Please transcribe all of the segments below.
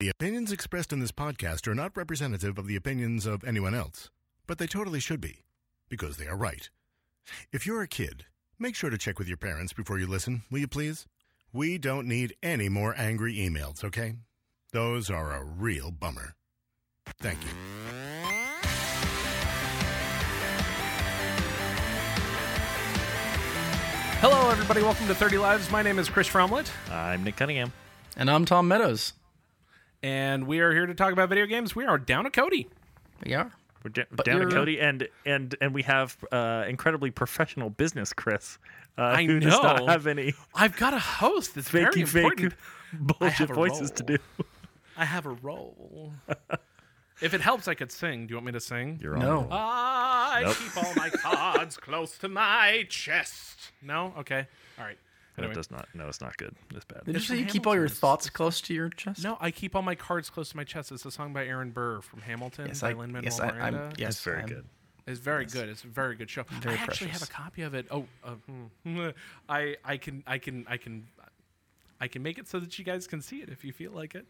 The opinions expressed in this podcast are not representative of the opinions of anyone else, but they totally should be, because they are right. If you're a kid, make sure to check with your parents before you listen, will you please? We don't need any more angry emails, okay? Those are a real bummer. Thank you. Hello, everybody. Welcome to 30 Lives. My name is Chris Fromlet, I'm Nick Cunningham. And I'm Tom Meadows. And we are here to talk about video games. We are down to Cody. We are. We're da- down to Cody, and and and we have uh, incredibly professional business Chris. Uh, I who does not know. have any I've got a host. That's very fakey fake important. bullshit have a voices to do. I have a role. if it helps, I could sing. Do you want me to sing? You're on. No. I Nope. keep all my cards close to my chest. No? Okay. All right. No, Anyway. it does not. No, it's not good. It's bad. Did you It's say you keep all your thoughts close to your chest? No, I keep all my cards close to my chest. It's a song by Aaron Burr from Hamilton Yes, by I, Lin-Manuel yes, I, Miranda. I'm, yes, it's very I'm- good. It's very good. It's a very good show. Very I actually have a copy of it. Oh, uh, hmm. I I can I can I can I can make it so that you guys can see it if you feel like it.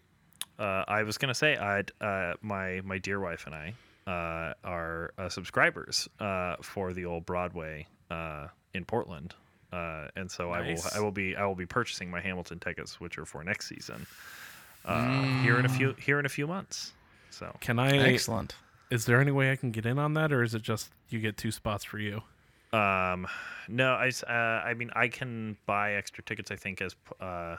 Uh, I was gonna say, I'd uh, my my dear wife and I uh, are uh, subscribers uh, for the old Broadway uh, in Portland, uh, and so Nice. I will I will be I will be purchasing my Hamilton tickets, which are for next season, uh, here in a few here in a few months. So Can I? Excellent. Is there any way I can get in on that, or is it just you get two spots for you? Um, no, I uh, I mean, I can buy extra tickets. I think as uh,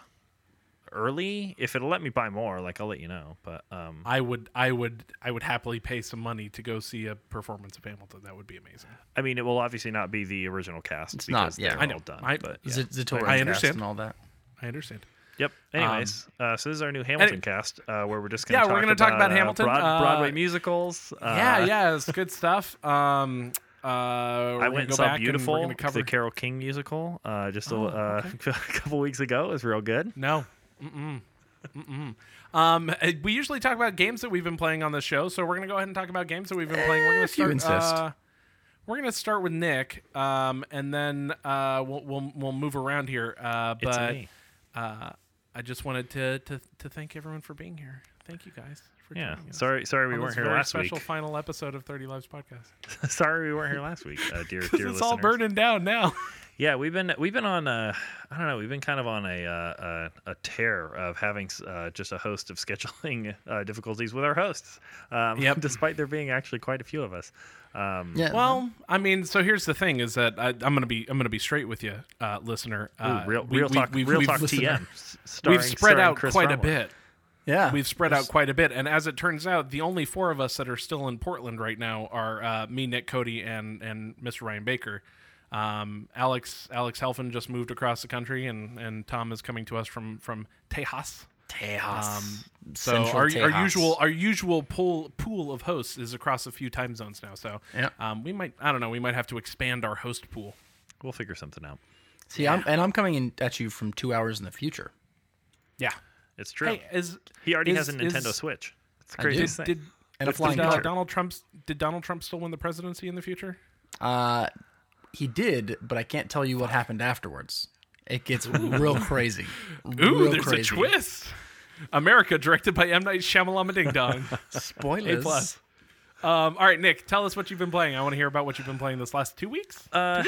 early if it'll let me buy more. Like I'll let you know. But um, I would I would I would happily pay some money to go see a performance of Hamilton. That would be amazing. I mean, it will obviously not be the original cast It's not, because yeah. they're I know. all done. I- but Z- yeah. Zatora I cast understand. and all that. I understand. Yep. Anyways, uh, so this is our new Hamilton cast, uh, where we're just gonna Yeah, talk we're gonna talk about uh, Hamilton, Broad- uh, Broadway musicals. Uh, yeah, yeah, it's good stuff. Um, uh, I went and saw Beautiful, And we're gonna cover the Carole King musical, uh, just a, Oh, uh, a couple weeks ago. It was real good. No. Mm-mm. Mm-mm. Um, uh, we usually talk about games that we've been playing on the show, so we're gonna go ahead and talk about games that we've been playing. We're gonna If you start. insist. Uh, we're gonna start with Nick, um, and then uh, we'll, we'll we'll move around here. Uh, but uh, I just wanted to, to to thank everyone for being here. Thank you guys for Yeah. joining us. Sorry, sorry we weren't here last special week. final episode of Thirty Lives podcast. sorry we weren't here last week, uh, dear dear it's all burning down now. Yeah, we've been we've been on uh, I don't know we've been kind of on a uh, a, a tear of having uh, just a host of scheduling uh, difficulties with our hosts. Um, Yep. Despite there being actually quite a few of us. Um, Yeah. Well, I mean, so here's the thing: is that I, I'm gonna be I'm gonna be straight with you, uh, listener. ooh, Uh, real we- real we- talk we've- real we've- talk listener. TM. Starring, we've spread out Chris quite a bit. yeah. We've spread out quite a bit, and as it turns out, the only four of us that are still in Portland right now are uh, me, Nick, Cody, and and Mr. Ryan Baker. Um, Alex Alex Helfin just moved across the country, and and Tom is coming to us from from Tejas. Tejas. Um, so Central our, our usual our usual pool pool of hosts is across a few time zones now. So Yeah. um, we might I don't know we might have to expand our host pool. We'll figure something out. See, I'm, and I'm coming in at you from two hours in the future. Yeah. It's true. Hey, is he already is- has a Nintendo is- Switch. It's crazy I do. craziest did, thing. did And a flying Did, uh, car. Donald Trump's did Donald Trump still win the presidency in the future? Uh, he did, but I can't tell you what happened afterwards. It gets real crazy. Ooh, real there's crazy. a twist. America, directed by M Night Shyamalan Ding Dong. Spoilers. A plus. Um, all right, Nick, tell us what you've been playing. I want to hear about what you've been playing this last two weeks. Uh,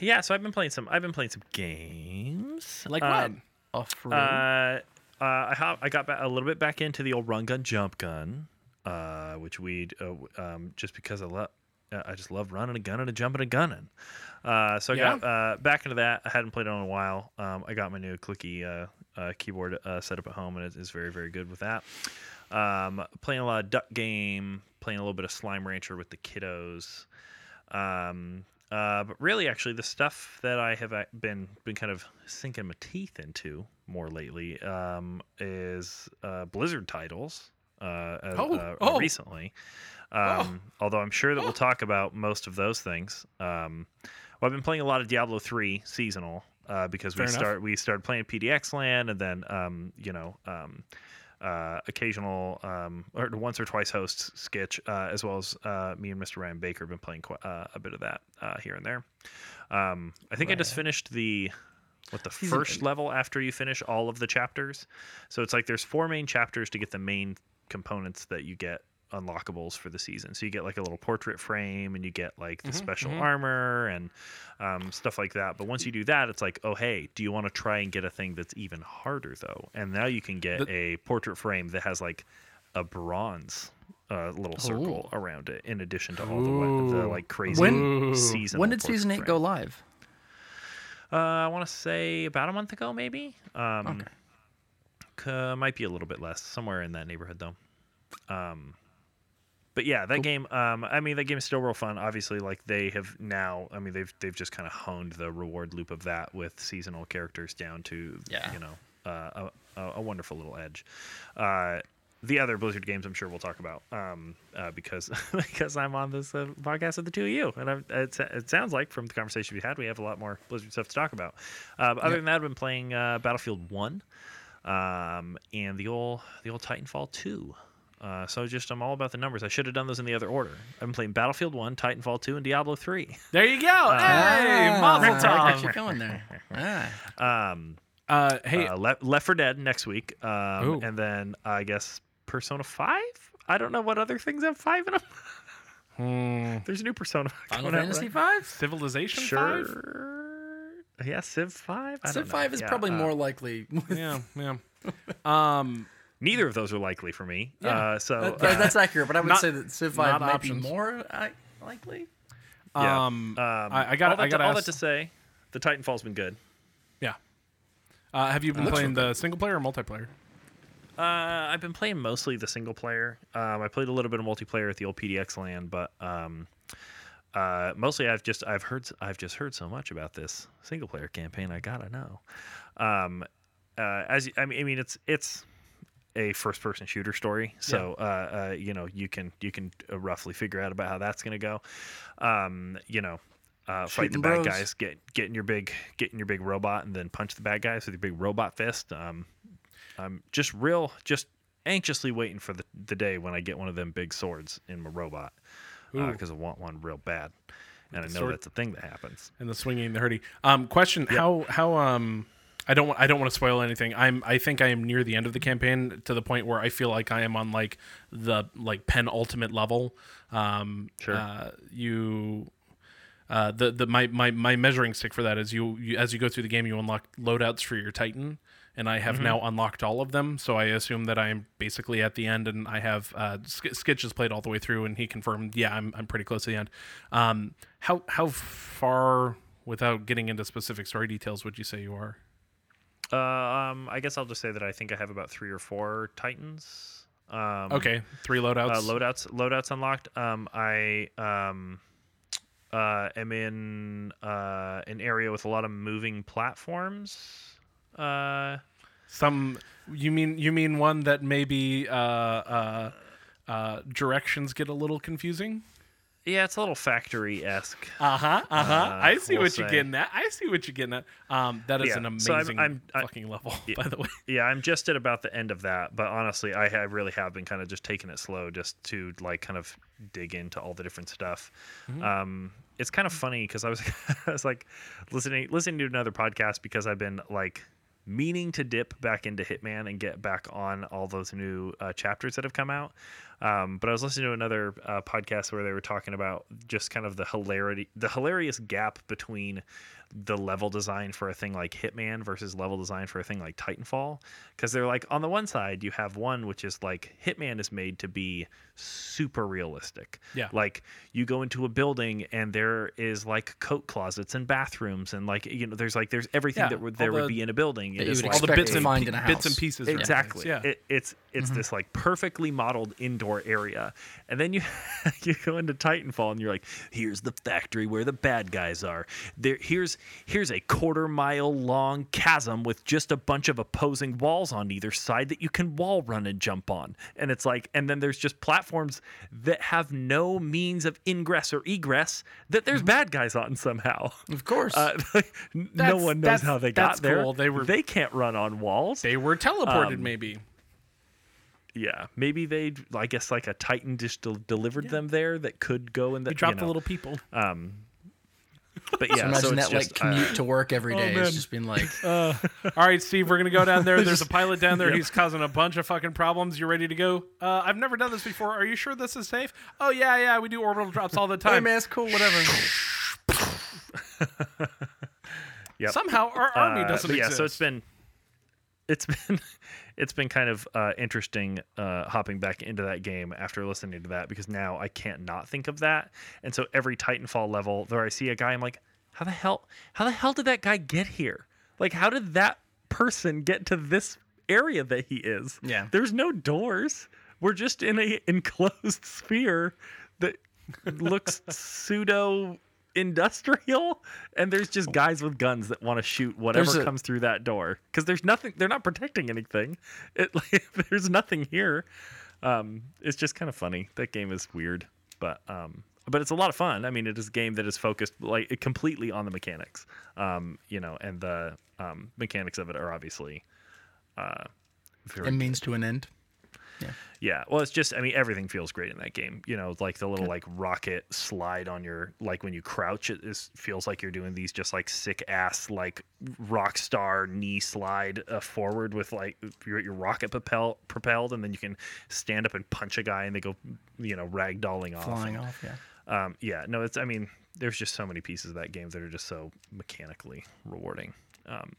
yeah, so I've been playing some. I've been playing some games. like um, Off-road. Uh, uh, I hop, I got back a little bit back into the old RunGunJumpGun, uh, which we uh, um, just because I love. Uh, I just love running a gun and a jumping and a gunning. Uh, so I got uh, back into that. I hadn't played it in a while. Um, I got my new clicky uh, uh, keyboard uh, set up at home, and it is very, very good with that. Um, playing a lot of Duck Game, playing a little bit of Slime Rancher with the kiddos. Um, uh, but really, actually, the stuff that I have been been kind of sinking my teeth into more lately um, is uh, Blizzard titles. Uh, uh, Oh, uh, oh. recently. Um, Although I'm sure that we'll talk about most of those things. Um, well, I've been playing a lot of Diablo three seasonal uh, because Fair we enough. start we started playing PDX LAN and then um, you know um, uh, occasional um, or once or twice hosts Skitch uh, as well as uh, me and Mr. Ryan Baker have been playing qu- uh, a bit of that uh, here and there. Um, I think I just finished the what the first level after you finish all of the chapters. So it's like there's four main chapters to get the main components that you get unlockables for the season. So you get like a little portrait frame and you get like the special armor and um, stuff like that. But once you do that, it's like, oh hey, do you want to try and get a thing that's even harder though? And now you can get The- a portrait frame that has like a bronze uh, little circle around it, in addition to all the, the like crazy When- seasonal. when did season eight frame. go live? Uh, I want to say about a month ago, maybe. Um, c- might be a little bit less, somewhere in that neighborhood, though. Um, but yeah, that game. Um, I mean, that game is still real fun. Obviously, like they have now. I mean, they've they've just kind of honed the reward loop of that with seasonal characters down to Yeah. you know uh, a, a wonderful little edge. Uh, the other Blizzard games, I'm sure we'll talk about um, uh, because because I'm on this uh, podcast with the two of you, and it, it sounds like from the conversation we had, we have a lot more Blizzard stuff to talk about. Uh, other than that, I've been playing uh, Battlefield One um, and the old the old Titanfall Two. Uh, so just I'm all about the numbers. I should have done those in the other order. I've been playing Battlefield One, Titanfall Two, and Diablo Three. There you go. hey, Ah, Mazel I like that you're going there. Ah. Um, Uh, hey, uh, Le- Left 4 Dead next week, um, and then I guess Persona Five. I don't know what other things have five in them. hmm, There's a new Persona. Final coming out, Fantasy right? Five. Civilization Sure. Five. Yeah, Civ Five. I Civ. Five is Yeah, probably uh, more likely. Yeah, yeah. Um, Neither of those are likely for me. Yeah, Uh, so That- that- that's accurate, but I would not- say that Civ Five might options. be more uh, likely. yeah. um, Um, I, I got. all that, I got all that to say. The Titanfall's been good. Yeah. Uh, have you been playing the single player or multiplayer? Uh, I've been playing mostly the single player. Um, I played a little bit of multiplayer at the old PDX LAN, but um, uh, mostly I've just I've heard I've just heard so much about this single player campaign. I gotta know. Um, uh, as I mean, I mean it's it's a first person shooter story, so uh, uh, you know you can you can uh, roughly figure out about how that's gonna go. Um, you know. Uh, fight the Shooting bad bros. guys, get get in your big get in your big robot, and then punch the bad guys with your big robot fist. Um, I'm just real, just anxiously waiting for the, the day when I get one of them big swords in my robot Because I want one real bad, and I know sword- that's a thing that happens. and the swinging the hurdy. Um, question: How how um. I don't. want I don't want to spoil anything. I'm. I think I am near the end of the campaign to the point where I feel like I am on like the like penultimate level. Um, Sure. Uh, you. Uh, the the my, my my measuring stick for that is you, you as you go through the game you unlock loadouts for your Titan, and I have now unlocked all of them. So I assume that I am basically at the end, and I have uh, Sk- Skitch has played all the way through, and he confirmed, yeah, I'm I'm pretty close to the end. Um, how how far, without getting into specific story details, would you say you are? Uh, um, I guess I'll just say that I think I have about three or four Titans. Um, Okay, three loadouts. Uh, loadouts, loadouts unlocked. Um, I um, uh, am in uh, an area with a lot of moving platforms. Uh, Some you mean you mean one that maybe uh, uh, uh, directions get a little confusing. yeah, it's a little factory esque. Uh huh. Uh huh. I see we'll what you're say. getting at. I see what you're getting at. Um, that is Yeah, an so I'm- amazing I'm- I- fucking level, by the way. Yeah, I'm just at about the end of that, but honestly, I, I really have been kind of just taking it slow, just to like kind of dig into all the different stuff. Um, it's kind of funny because I was I was like listening listening to another podcast because I've been like meaning to dip back into Hitman and get back on all those new uh, chapters that have come out. Um, but I was listening to another uh, podcast where they were talking about just kind of the hilarity, the hilarious gap between the level design for a thing like Hitman versus level design for a thing like Titanfall. Because they're like, on the one side, you have one which is like Hitman is made to be super realistic. Yeah. Like you go into a building and there is like coat closets and bathrooms and like you know there's like there's everything Yeah, that would, there the- would be in a building. It would like, All the expect bits and find pe- in a bits and pieces. Exactly. Yeah. It, it's it's mm-hmm. this like perfectly modeled indoor area, and then you you go into Titanfall and you're like, here's the factory where the bad guys are. There, here's here's a quarter mile long chasm with just a bunch of opposing walls on either side that you can wall run and jump on, and it's like, and then there's just platforms that have no means of ingress or egress that there's bad guys on somehow. Of course. Uh, no one knows how they got there. cool. They were- they can't run on walls. they were teleported, Um, maybe. Yeah, maybe they. I guess like a Titan just del- delivered them there that could go in the. We dropped you the little people. Um, but yeah, So imagine so it's that like commute uh, to work every day. man. It's just been like, All right, Steve, we're gonna go down there. There's a pilot down there. He's causing a bunch of fucking problems. You ready to go? Uh, I've never done this before. Are you sure this is safe? Oh yeah, yeah. We do orbital drops all the hey time. man, it's cool, whatever. Yep. Somehow our army Uh, doesn't but yeah, exist. so it's been it's been it's been kind of uh, interesting uh, hopping back into that game after listening to that because now I can't not think of that. And so every Titanfall level, there I see a guy, I'm like, how the hell how the hell did that guy get here? Like how did that person get to this area that he is? Yeah. There's no doors. We're just in a enclosed sphere that looks pseudo industrial and there's just guys with guns that want to shoot whatever a- comes through that door. Because there's nothing they're not protecting anything. It like there's nothing here. Um it's just kind of funny. That game is weird but um but it's a lot of fun. I mean it is a game that is focused like completely on the mechanics. Um you know and the um mechanics of it are obviously uh very It means to an end. Yeah, well, it's just I mean everything feels great in that game. You know, like the little like rocket slide on your like when you crouch, it is feels like you're doing these just like sick ass like rock star knee slide uh, forward with like your, your rocket propel propelled, and then you can stand up and punch a guy and they go you know ragdolling off. Flying off, yeah. Um, yeah, no, it's I mean there's just so many pieces of that game that are just so mechanically rewarding. Um,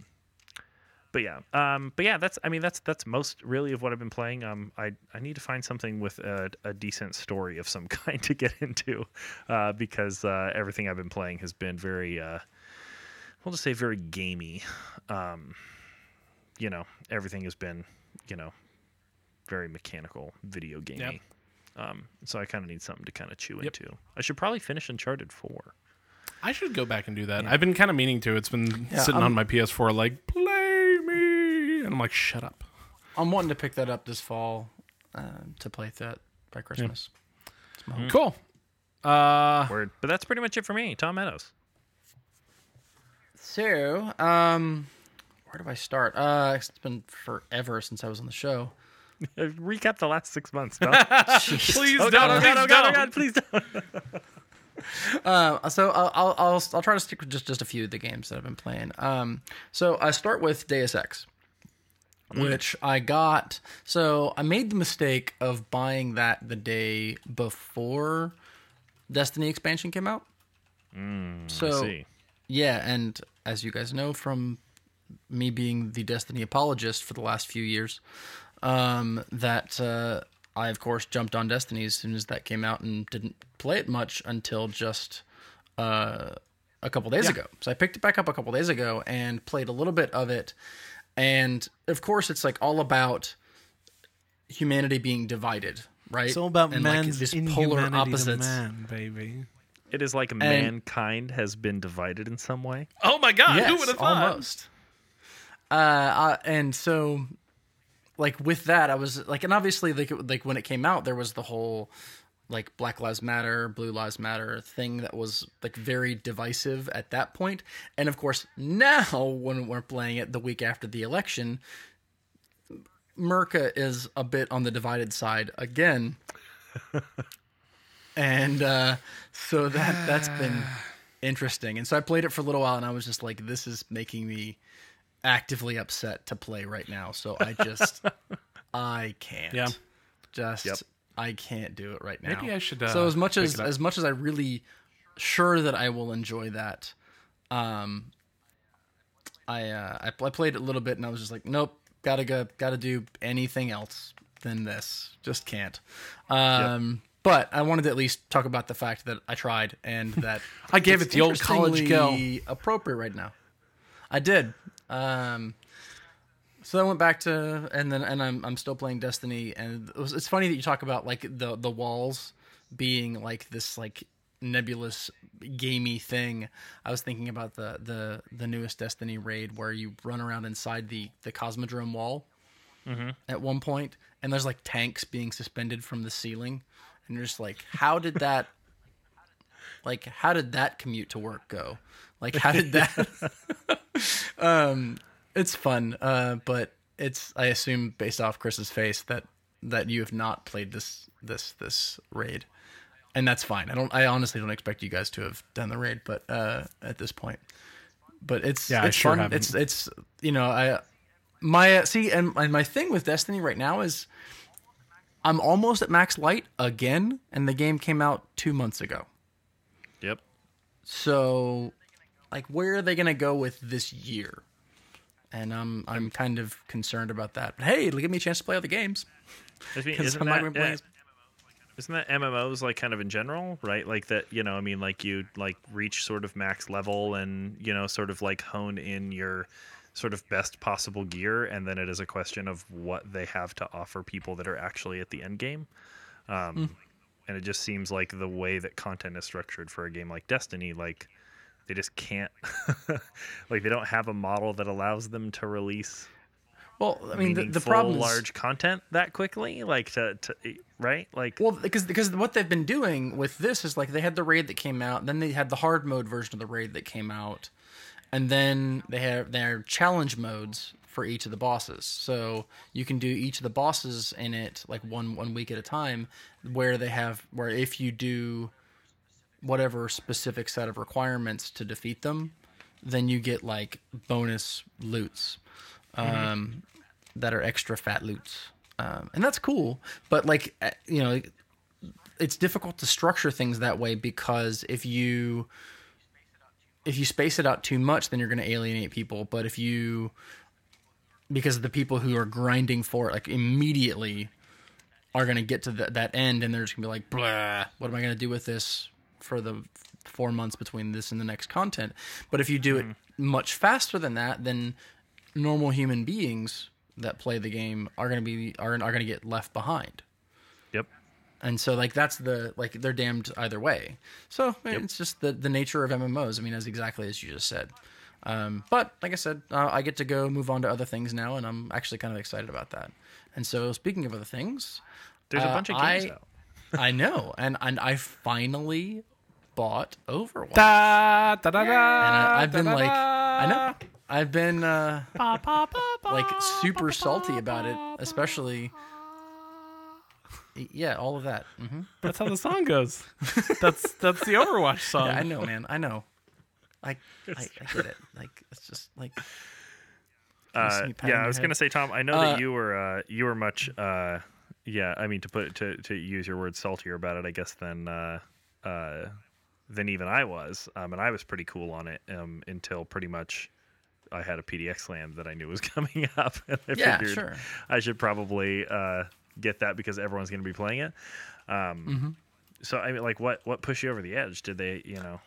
but yeah, um, but yeah, that's I mean that's that's most really of what I've been playing. Um, I I need to find something with a, a decent story of some kind to get into, uh, because uh, everything I've been playing has been very, uh, we'll just say very gamey. Um, you know, everything has been, you know, very mechanical, video gamey. Um, so I kind of need something to kind of chew Yep. into. I should probably finish Uncharted Four. I should go back and do that. I've been kind of meaning to. It's been Yeah, sitting I'm- on my PS4, like play me, and I'm like, shut up. I'm wanting to pick that up this fall uh, to play that by Christmas. It's my hope. Cool. Uh, Word. But that's pretty much it for me. Tom Meadows. So, um, where do I start? Uh, it's been forever since I was on the show. Recap the last six months. Tom. please oh don't. Oh please god! Oh god! Oh don't. god! Please don't. Uh, so I'll, I'll I'll I'll try to stick with just just a few of the games that I've been playing. Um, so I start with Deus Ex, which I got. So I made the mistake of buying that the day before Destiny expansion came out. so see. yeah, and as you guys know from me being the Destiny apologist for the last few years, um, that uh, I of course jumped on Destiny as soon as that came out and didn't play it much until just uh, a couple days ago. So I picked it back up a couple days ago and played a little bit of it, and of course it's like all about humanity being divided, right? It's all about and like this inhumanity polar to opposites. man, baby. It is like mankind has been divided in some way. Oh my god, yes, who would have thought? almost. Uh, uh, and so, like with that, I was like, and obviously, like, like when it came out, there was the whole like Black Lives Matter, Blue Lives Matter thing that was like very divisive at that point. And of course, now when we're playing it the week after the election, Merca is a bit on the divided side again. and uh, so that that's been interesting. And so I played it for a little while, and I was just like, "This is making me actively upset to play right now." So I just, I can't. Yeah. Just, Yep. I can't do it right now. Maybe I should, uh, so as much as as much as I really sure that I will enjoy that, um, I uh, I, I played it a little bit, and I was just like, "Nope, gotta go, gotta do anything else than this. Just can't." Um. But I wanted to at least talk about the fact that I tried and that I gave it the old college go. Appropriate right now. I did. Um, so I went back to and then and I'm I'm still playing Destiny and it was, it's funny that you talk about like the the walls being like this like nebulous gamey thing. I was thinking about the the the newest Destiny raid where you run around inside the the Cosmodrome wall at one point and there's like tanks being suspended from the ceiling and you're just like how did that like how did that commute to work go like how did that um it's fun uh but it's i assume based off chris's face that that you have not played this this this raid and that's fine. I don't. I honestly don't expect you guys to have done the raid, but uh, at this point, but it's Yeah, I it's sure fun. haven't. It's it's you know I my uh, see and, and my thing with Destiny right now is I'm almost at max light again, and the game came out two months ago. Yep. So, like, where are they going to go with this year? And I'm I'm kind of concerned about that. But hey, it'll give me a chance to play other games. I mean, 'Cause isn't that, uh, isn't that MMOs like kind of in general, right? Like that, you know, I mean, like you like reach sort of max level and you know, sort of like hone in your sort of best possible gear, and then it is a question of what they have to offer people that are actually at the end game. Um, And it just seems like the way that content is structured for a game like Destiny, like they just can't, like they don't have a model that allows them to release Well, I mean, the, the problem is large content that quickly, like to, to right, like Well, because because what they've been doing with this is like they had the raid that came out, then they had the hard mode version of the raid that came out, and then they have their challenge modes for each of the bosses. So you can do each of the bosses in it like one one week at a time, where they have where if you do whatever specific set of requirements to defeat them, then you get like bonus loots um, that are extra fat loots, um, and that's cool. But like uh, you know, it's difficult to structure things that way because if you if you space it out too much, then you're going to alienate people. But if you because the people who are grinding for it like immediately are going to get to the, that end and they're just going to be like blah what am i going to do with this for the four months between this and the next content. But if you do it much faster than that then normal human beings that play the game are going to be are, are going to get left behind. Yep. and so like that's the like they're damned either way. So mean, it's just the the nature of mmos i mean as exactly as you just said. Um, but like i said uh, i get to go move on to other things now and i'm actually kind of excited about that. And so speaking of other things There's a Uh, bunch of games I- out. i know. And and i finally bought overwatch Da, da, da, da, and I, i've been da, da, like da. i know i've been uh Pa, pa, pa, pa, like pa, super pa, salty about it pa, pa. especially yeah all of that hmm That's how the song goes. That's that's the Overwatch song. Yeah, I know, man. I know. I, I, I get it. Like it's just like Uh, see me patting yeah, I was head. gonna say, Tom. I know Uh, that you were uh, you were much. Uh, yeah, I mean to put to to use your word saltier about it, I guess than uh, uh, than even I was. Um, and I was pretty cool on it um, until pretty much I had a PDX LAN that I knew was coming up, and I Yeah, figured sure. I should probably uh, get that because everyone's gonna be playing it. Um, Mm-hmm. So I mean, like, what what pushed you over the edge? Did they, you know?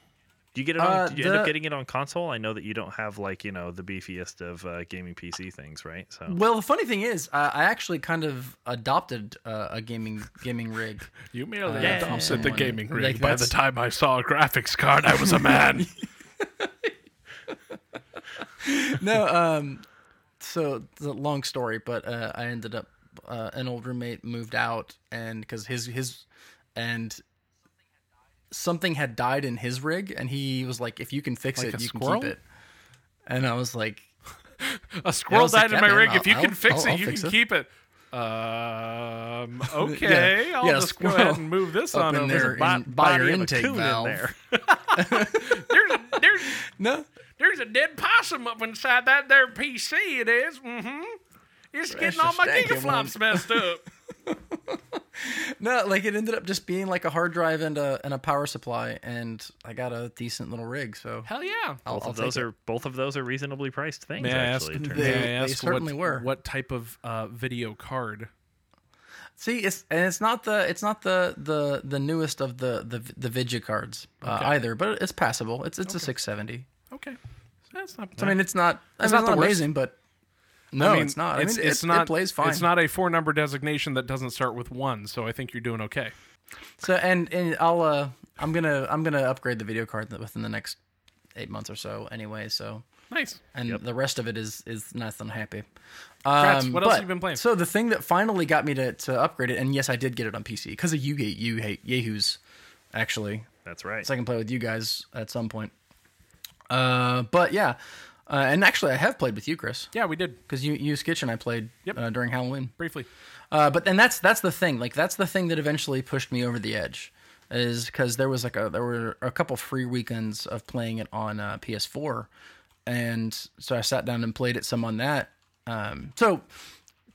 Do you get it on? Uh, did you end up getting it on console? I know that you don't have like you know the beefiest of uh, gaming PC things, right? So well. The funny thing is, uh, I actually kind of adopted uh, a gaming gaming rig. You merely Yeah. adopted the gaming rig. like, By the time I saw a graphics card, I was a man. no, um, so it's a long story, but uh, I ended up uh, an old roommate moved out, and because his his and something had died in his rig, and he was like, "If you can fix Like it, you squirrel? can keep it." And I was like, a squirrel was like, died in "Yeah, my man, rig. I'll- if you can I'll- fix I'll- it, you fix can it." keep it. Um. Okay. I'll yeah, just go squirrel ahead and move this on in over. there There's a in- bot- by your intake coon in valve. there. there's a there's No, there's a dead possum up inside that there PC. It is. Mm-hmm. It's getting all my gigaflops messed up. no, like it ended up just being like a hard drive and a and a power supply, and I got a decent little rig. So Hell yeah. I'll, both I'll of those it. are both of those are reasonably priced things. May I ask? actually, it turns They- out. may I they ask certainly what, were. What type of uh, video card? See, it's and it's not the it's not the the the newest of the the the Vidya cards uh, Okay. either, but it's passable. It's it's a 670. Okay. That's not. I mean, it's not It's it's not not, the worst. amazing, but no, I mean, it's not. I It's, mean, it's it, not. It plays fine. It's not a four number designation that doesn't start with one. So I think you're doing okay. So and and I'll uh I'm gonna I'm gonna upgrade the video card within the next eight months or so anyway. So Nice. and the rest of it is is nice and happy. Congrats. Um, What else but- have you been playing? So the thing that finally got me to, to upgrade it, and yes, I did get it on PC because of you, you hate Yahoo's, actually. That's right. So I can play with you guys at some point. Uh, but yeah, uh, and actually, I have played with you, Chris, Yeah, we did because you you Skitch and I played Yep. uh, during Halloween. briefly. Uh, but and that's that's the thing. Like that's the thing that eventually pushed me over the edge. is because there was like a there were a couple free weekends of playing it on uh, PS4, and so I sat down and played it some on that. Um, so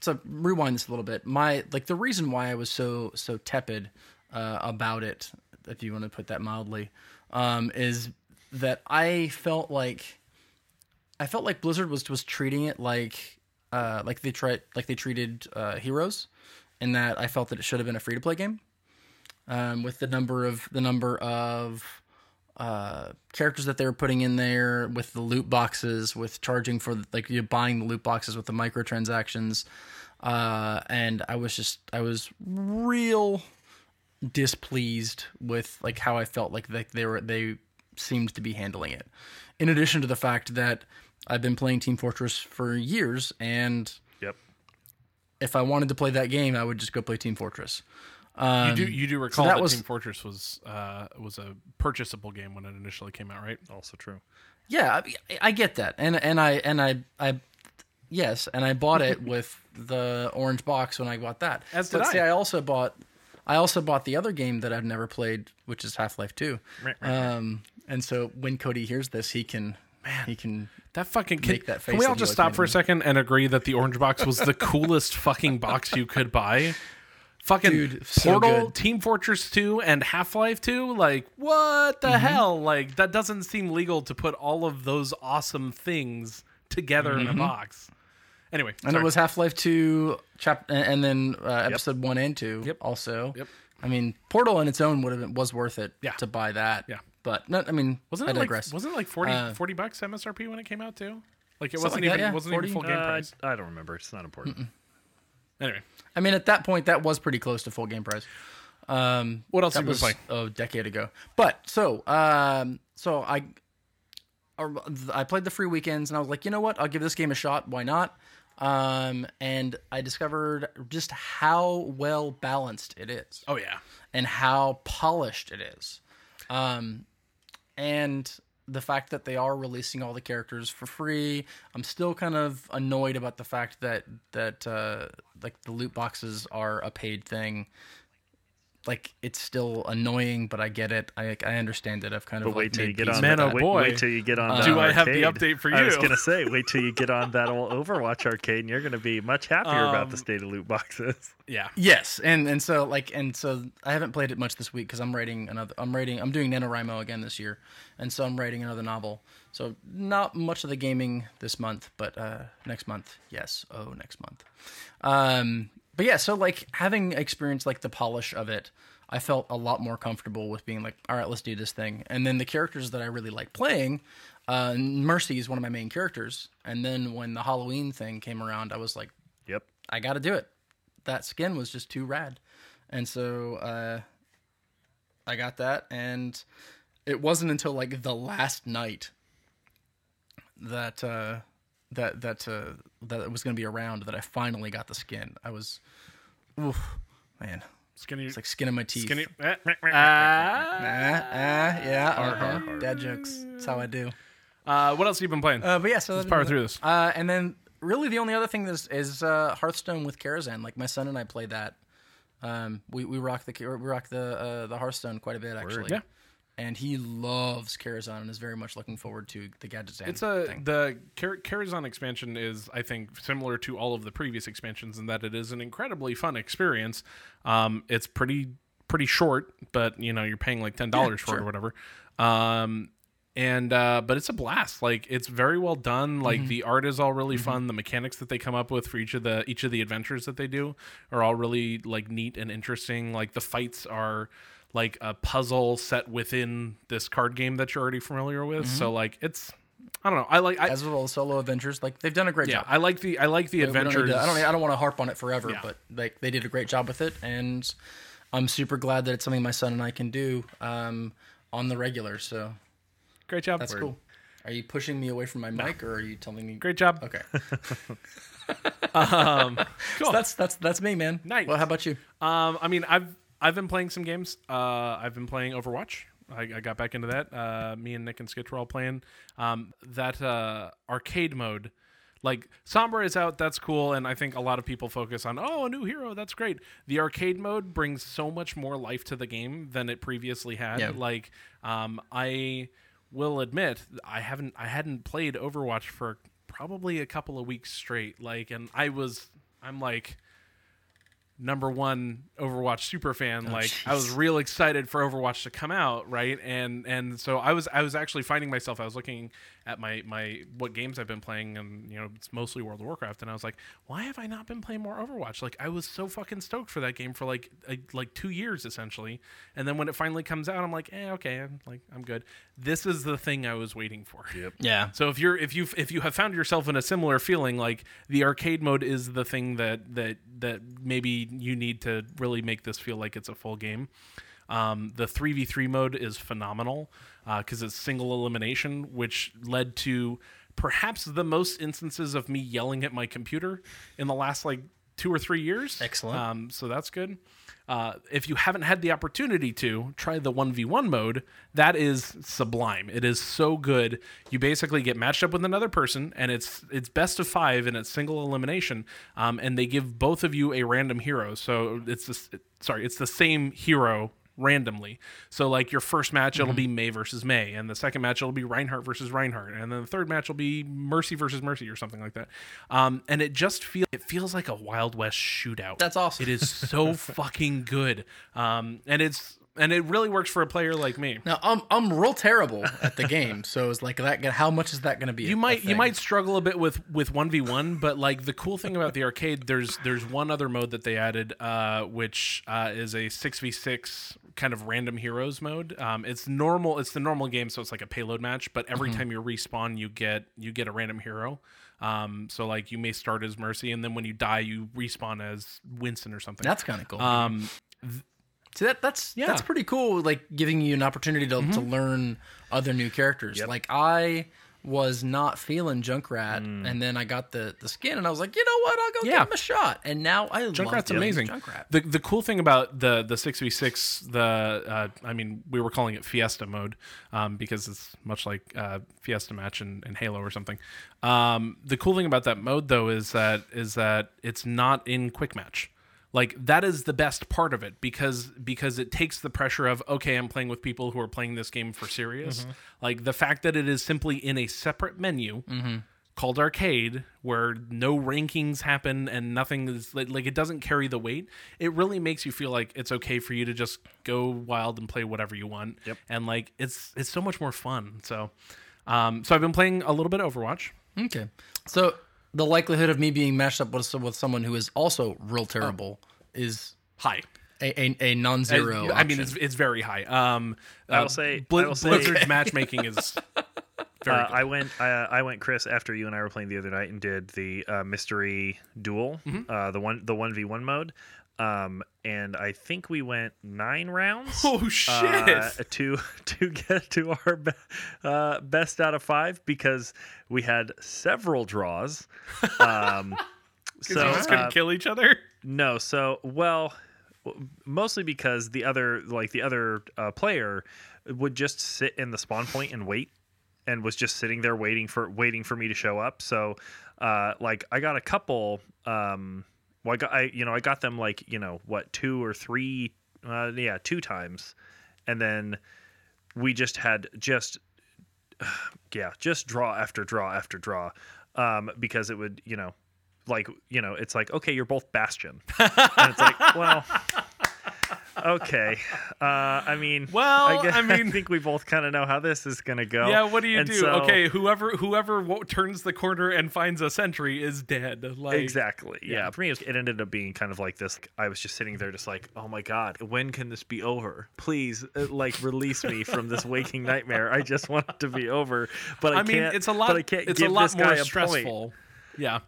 to rewind this a little bit, my like the reason why I was so so tepid uh, about it, if you want to put that mildly, um, is that I felt like I felt like Blizzard was was treating it like uh, like they tried like they treated uh, Heroes, in that I felt that it should have been a free to play game. Um, with the number of the number of uh, characters that they were putting in there, with the loot boxes, with charging for like you buying the loot boxes with the microtransactions, uh, and I was just I was real displeased with like how I felt like they, they were they seemed to be handling it. In addition to the fact that I've been playing Team Fortress for years, and Yep. if I wanted to play that game, I would just go play Team Fortress. Um, You do you do recall that that, was- Team Fortress was uh, was a purchasable game when it initially came out, right? Also true. Yeah, I, I get that, and and I and I I yes, and I bought it with the orange box when I bought that. As but did see, I. I also bought I also bought the other game that I've never played, which is Half Life Two. Right, right, Um, and so when Cody hears this, he can man he can That fucking can, Make that can we all just stop for a second and agree that the orange box was the coolest fucking box you could buy? Fucking Dude, Portal, good. Team Fortress 2, and Half Life 2? Like, what Mm-hmm. the hell? Like, that doesn't seem legal to put all of those awesome things together in a box. Anyway, Mm-hmm. and sorry. it was Half Life Two chap and then uh, episode one and two. Yep. Also. Yep. I mean, Portal on its own would have been, was worth it Yeah. to buy that. Yeah. But no, I mean, wasn't I it like wasn't it like 40, Uh, 40 bucks MSRP when it came out too? Like it wasn't like even that, yeah. wasn't 40? even full game Uh, price. I don't remember. It's not important. Anyway, I mean, at that point, that was pretty close to full game price. Um, What else that have you been was playing? a decade ago. But so, um, so I, I played the free weekends, and I was like, you know what? I'll give this game a shot. Why not? Um, and I discovered just how well balanced it is oh yeah, and how polished it is. Um, and the fact that they are releasing all the characters for free, I'm still kind of annoyed about the fact that that uh, like the loot boxes are a paid thing. Like it's still annoying, but I get it. I I understand it. I've kind of But wait like till you made get peace on. Man, that, oh wait, boy. wait till you get on. that Do I have the update for you? I was gonna say, wait till you get on that old Overwatch arcade, and you're gonna be much happier about Um, the state of loot boxes. yeah. Yes, and and so like and so I haven't played it much this week because I'm writing another. I'm writing. I'm doing NaNoWriMo again this year, and so I'm writing another novel. So not much of the gaming this month, but uh, next month, yes. Oh, next month. Um, but yeah, so like having experienced like the polish of it, I felt a lot more comfortable with being like, all right, let's do this thing. And then the characters that I really like playing, uh, Mercy is one of my main characters. And then when the Halloween thing came around, I was like, Yep. I got to do it. That skin was just too rad. And so uh, I got that. And it wasn't until like the last night that uh, that that uh, that it was going to be around that I finally got the skin. I was, oof, man, Skinny. it's like skin in my teeth. skinny. eh, Ah, ah, yeah, uh-huh. dad jokes. That's how I do. Uh, what else have you been playing? Uh, but yeah, so Let's power through this. Uh, and then really the only other thing is is uh, Hearthstone with Karazhan. Like my son and I play that. Um, we we rock the we rock the uh, the Hearthstone quite a bit actually. Yeah. And he loves Karazhan and is very much looking forward to the Gadgetzan It's a thing. the Kar- Karazhan expansion is, I think, similar to all of the previous expansions in that it is an incredibly fun experience. Um, it's pretty pretty short, but you know you're paying like ten dollars for it or whatever. Um, and uh, but it's a blast. Like it's very well done. Like Mm-hmm. the art is all really fun. The mechanics that they come up with for each of the each of the adventures that they do are all really like neat and interesting. Like the fights are like a puzzle set within this card game that you're already familiar with. So Mm-hmm. like it's I don't know. I like I, As well solo adventures, like they've done a great yeah, job. I like the I like the We don't adventures. to- I don't. I don't want to harp on it forever, Yeah. but like they did a great job with it, and I'm super glad that it's something my son and I can do um, on the regular. So Great job. that's cool. Are you pushing me away from my mic, or are you telling me? Great job. Okay. Um, cool. So that's that's that's me, man. Nice. Well, how about you? Um, I mean, I've I've been playing some games. Uh, I've been playing Overwatch. I, I got back into that. Uh, me and Nick and Skitch were all playing. Um, that uh, arcade mode, Like Sombra is out, that's cool, and I think a lot of people focus on oh a new hero, that's great. The arcade mode brings so much more life to the game than it previously had. Yeah. Like um, I will admit I haven't I hadn't played Overwatch for probably a couple of weeks straight. Like, and I was I'm like number one Overwatch super fan. Oh, like I was real excited for Overwatch to come out, right? And and so I was I was actually finding myself I was looking at my my what games I've been playing and you know it's mostly World of Warcraft and I was like, why have I not been playing more Overwatch? Like I was so fucking stoked for that game for like a, like 2 years essentially. And then when it finally comes out I'm like, "Eh, okay, I'm like I'm good." This is the thing I was waiting for. Yep. Yeah. So if you're if you if you have found yourself in a similar feeling, like the arcade mode is the thing that that that maybe you need to really make this feel like it's a full game. Um, the three v three mode is phenomenal because it's single elimination, which led to perhaps the most instances of me yelling at my computer in the last like two or three years. Excellent. Um, so that's good. Uh, if you haven't had the opportunity to try the 1v1 mode, that is sublime. It is so good. You basically get matched up with another person, and it's it's best of five, and it's single elimination. Um, and they give both of you a random hero. So it's this, sorry, it's the same hero randomly. So like your first match it'll be Mei versus Mei and the second match it'll be Reinhardt versus Reinhardt and then the third match will be Mercy versus Mercy or something like that. Um, and it just feels it feels like a Wild West shootout. That's awesome. It is so fucking good. Um, and it's and it really works for a player like me. Now I'm I'm real terrible at the game, so it's like that. How much is that going to be? You might you might struggle a bit with with one v one, but like the cool thing about the arcade, there's there's one other mode that they added, uh, which uh, is a six v six kind of random heroes mode. Um, it's normal. It's the normal game, so it's like a payload match. But every time you respawn, you get you get a random hero. Um, so like you may start as Mercy, and then when you die, you respawn as Winston or something. That's kind of cool. um, See that that's Yeah. Mm-hmm. that's pretty cool. Like giving you an opportunity to, to learn other new characters. Like I was not feeling Junkrat, and then I got the the skin, and I was like, you know what? I'll go Mm. Yeah. give him a shot. And now I love Junkrat's amazing. Junkrat. The the cool thing about the the six v six the uh, I mean we were calling it Fiesta mode um, because it's much like uh, Fiesta match in, in Halo or something. Um, the cool thing about that mode though is that is that it's not in quick match. Like that is the best part of it because because it takes the pressure of okay I'm playing with people who are playing this game for serious. Like the fact that it is simply in a separate menu called arcade where no rankings happen and nothing is like, like it doesn't carry the weight it really makes you feel like it's okay for you to just go wild and play whatever you want. Yep. and like it's it's so much more fun. So um so i've been playing a little bit of overwatch. Okay, so the likelihood of me being matched up with with someone who is also real terrible is high a, a, a non-zero. i mean it's, it's very high um I will uh, say- Bli- I will say- blizzard's matchmaking is very Uh, good. I went. I, I went, Chris, after you and I were playing the other night and did the uh, mystery duel, Mm-hmm. uh, the one, the one v one mode, um, and I think we went nine rounds. oh shit uh, to to get to our be- uh, best out of five because we had several draws. Um, so you just couldn't uh, kill each other no, so well, mostly because the other like the other uh, player would just sit in the spawn point and wait, and was just sitting there waiting for waiting for me to show up. So, uh, like I got a couple. Um, well, I got I you know I got them like you know what two or three, uh, yeah, two times, and then we just had just yeah just draw after draw after draw, um, because it would you know like you know it's like okay you're both bastion. And it's like well okay uh i mean Well, i, guess, I mean- think we both kind of know how this is gonna go Yeah, what do you And do? so- okay, whoever whoever wo- turns the corner and finds a sentry is dead. Like exactly yeah. yeah. for me it, was- it ended up being kind of like this i was just sitting there just like oh my god when can this be over please uh, like release me from this waking nightmare i just want it to be over but i, I mean, can't it's a lot. but i can't it's give a lot this guy more a point. stressful. Yeah.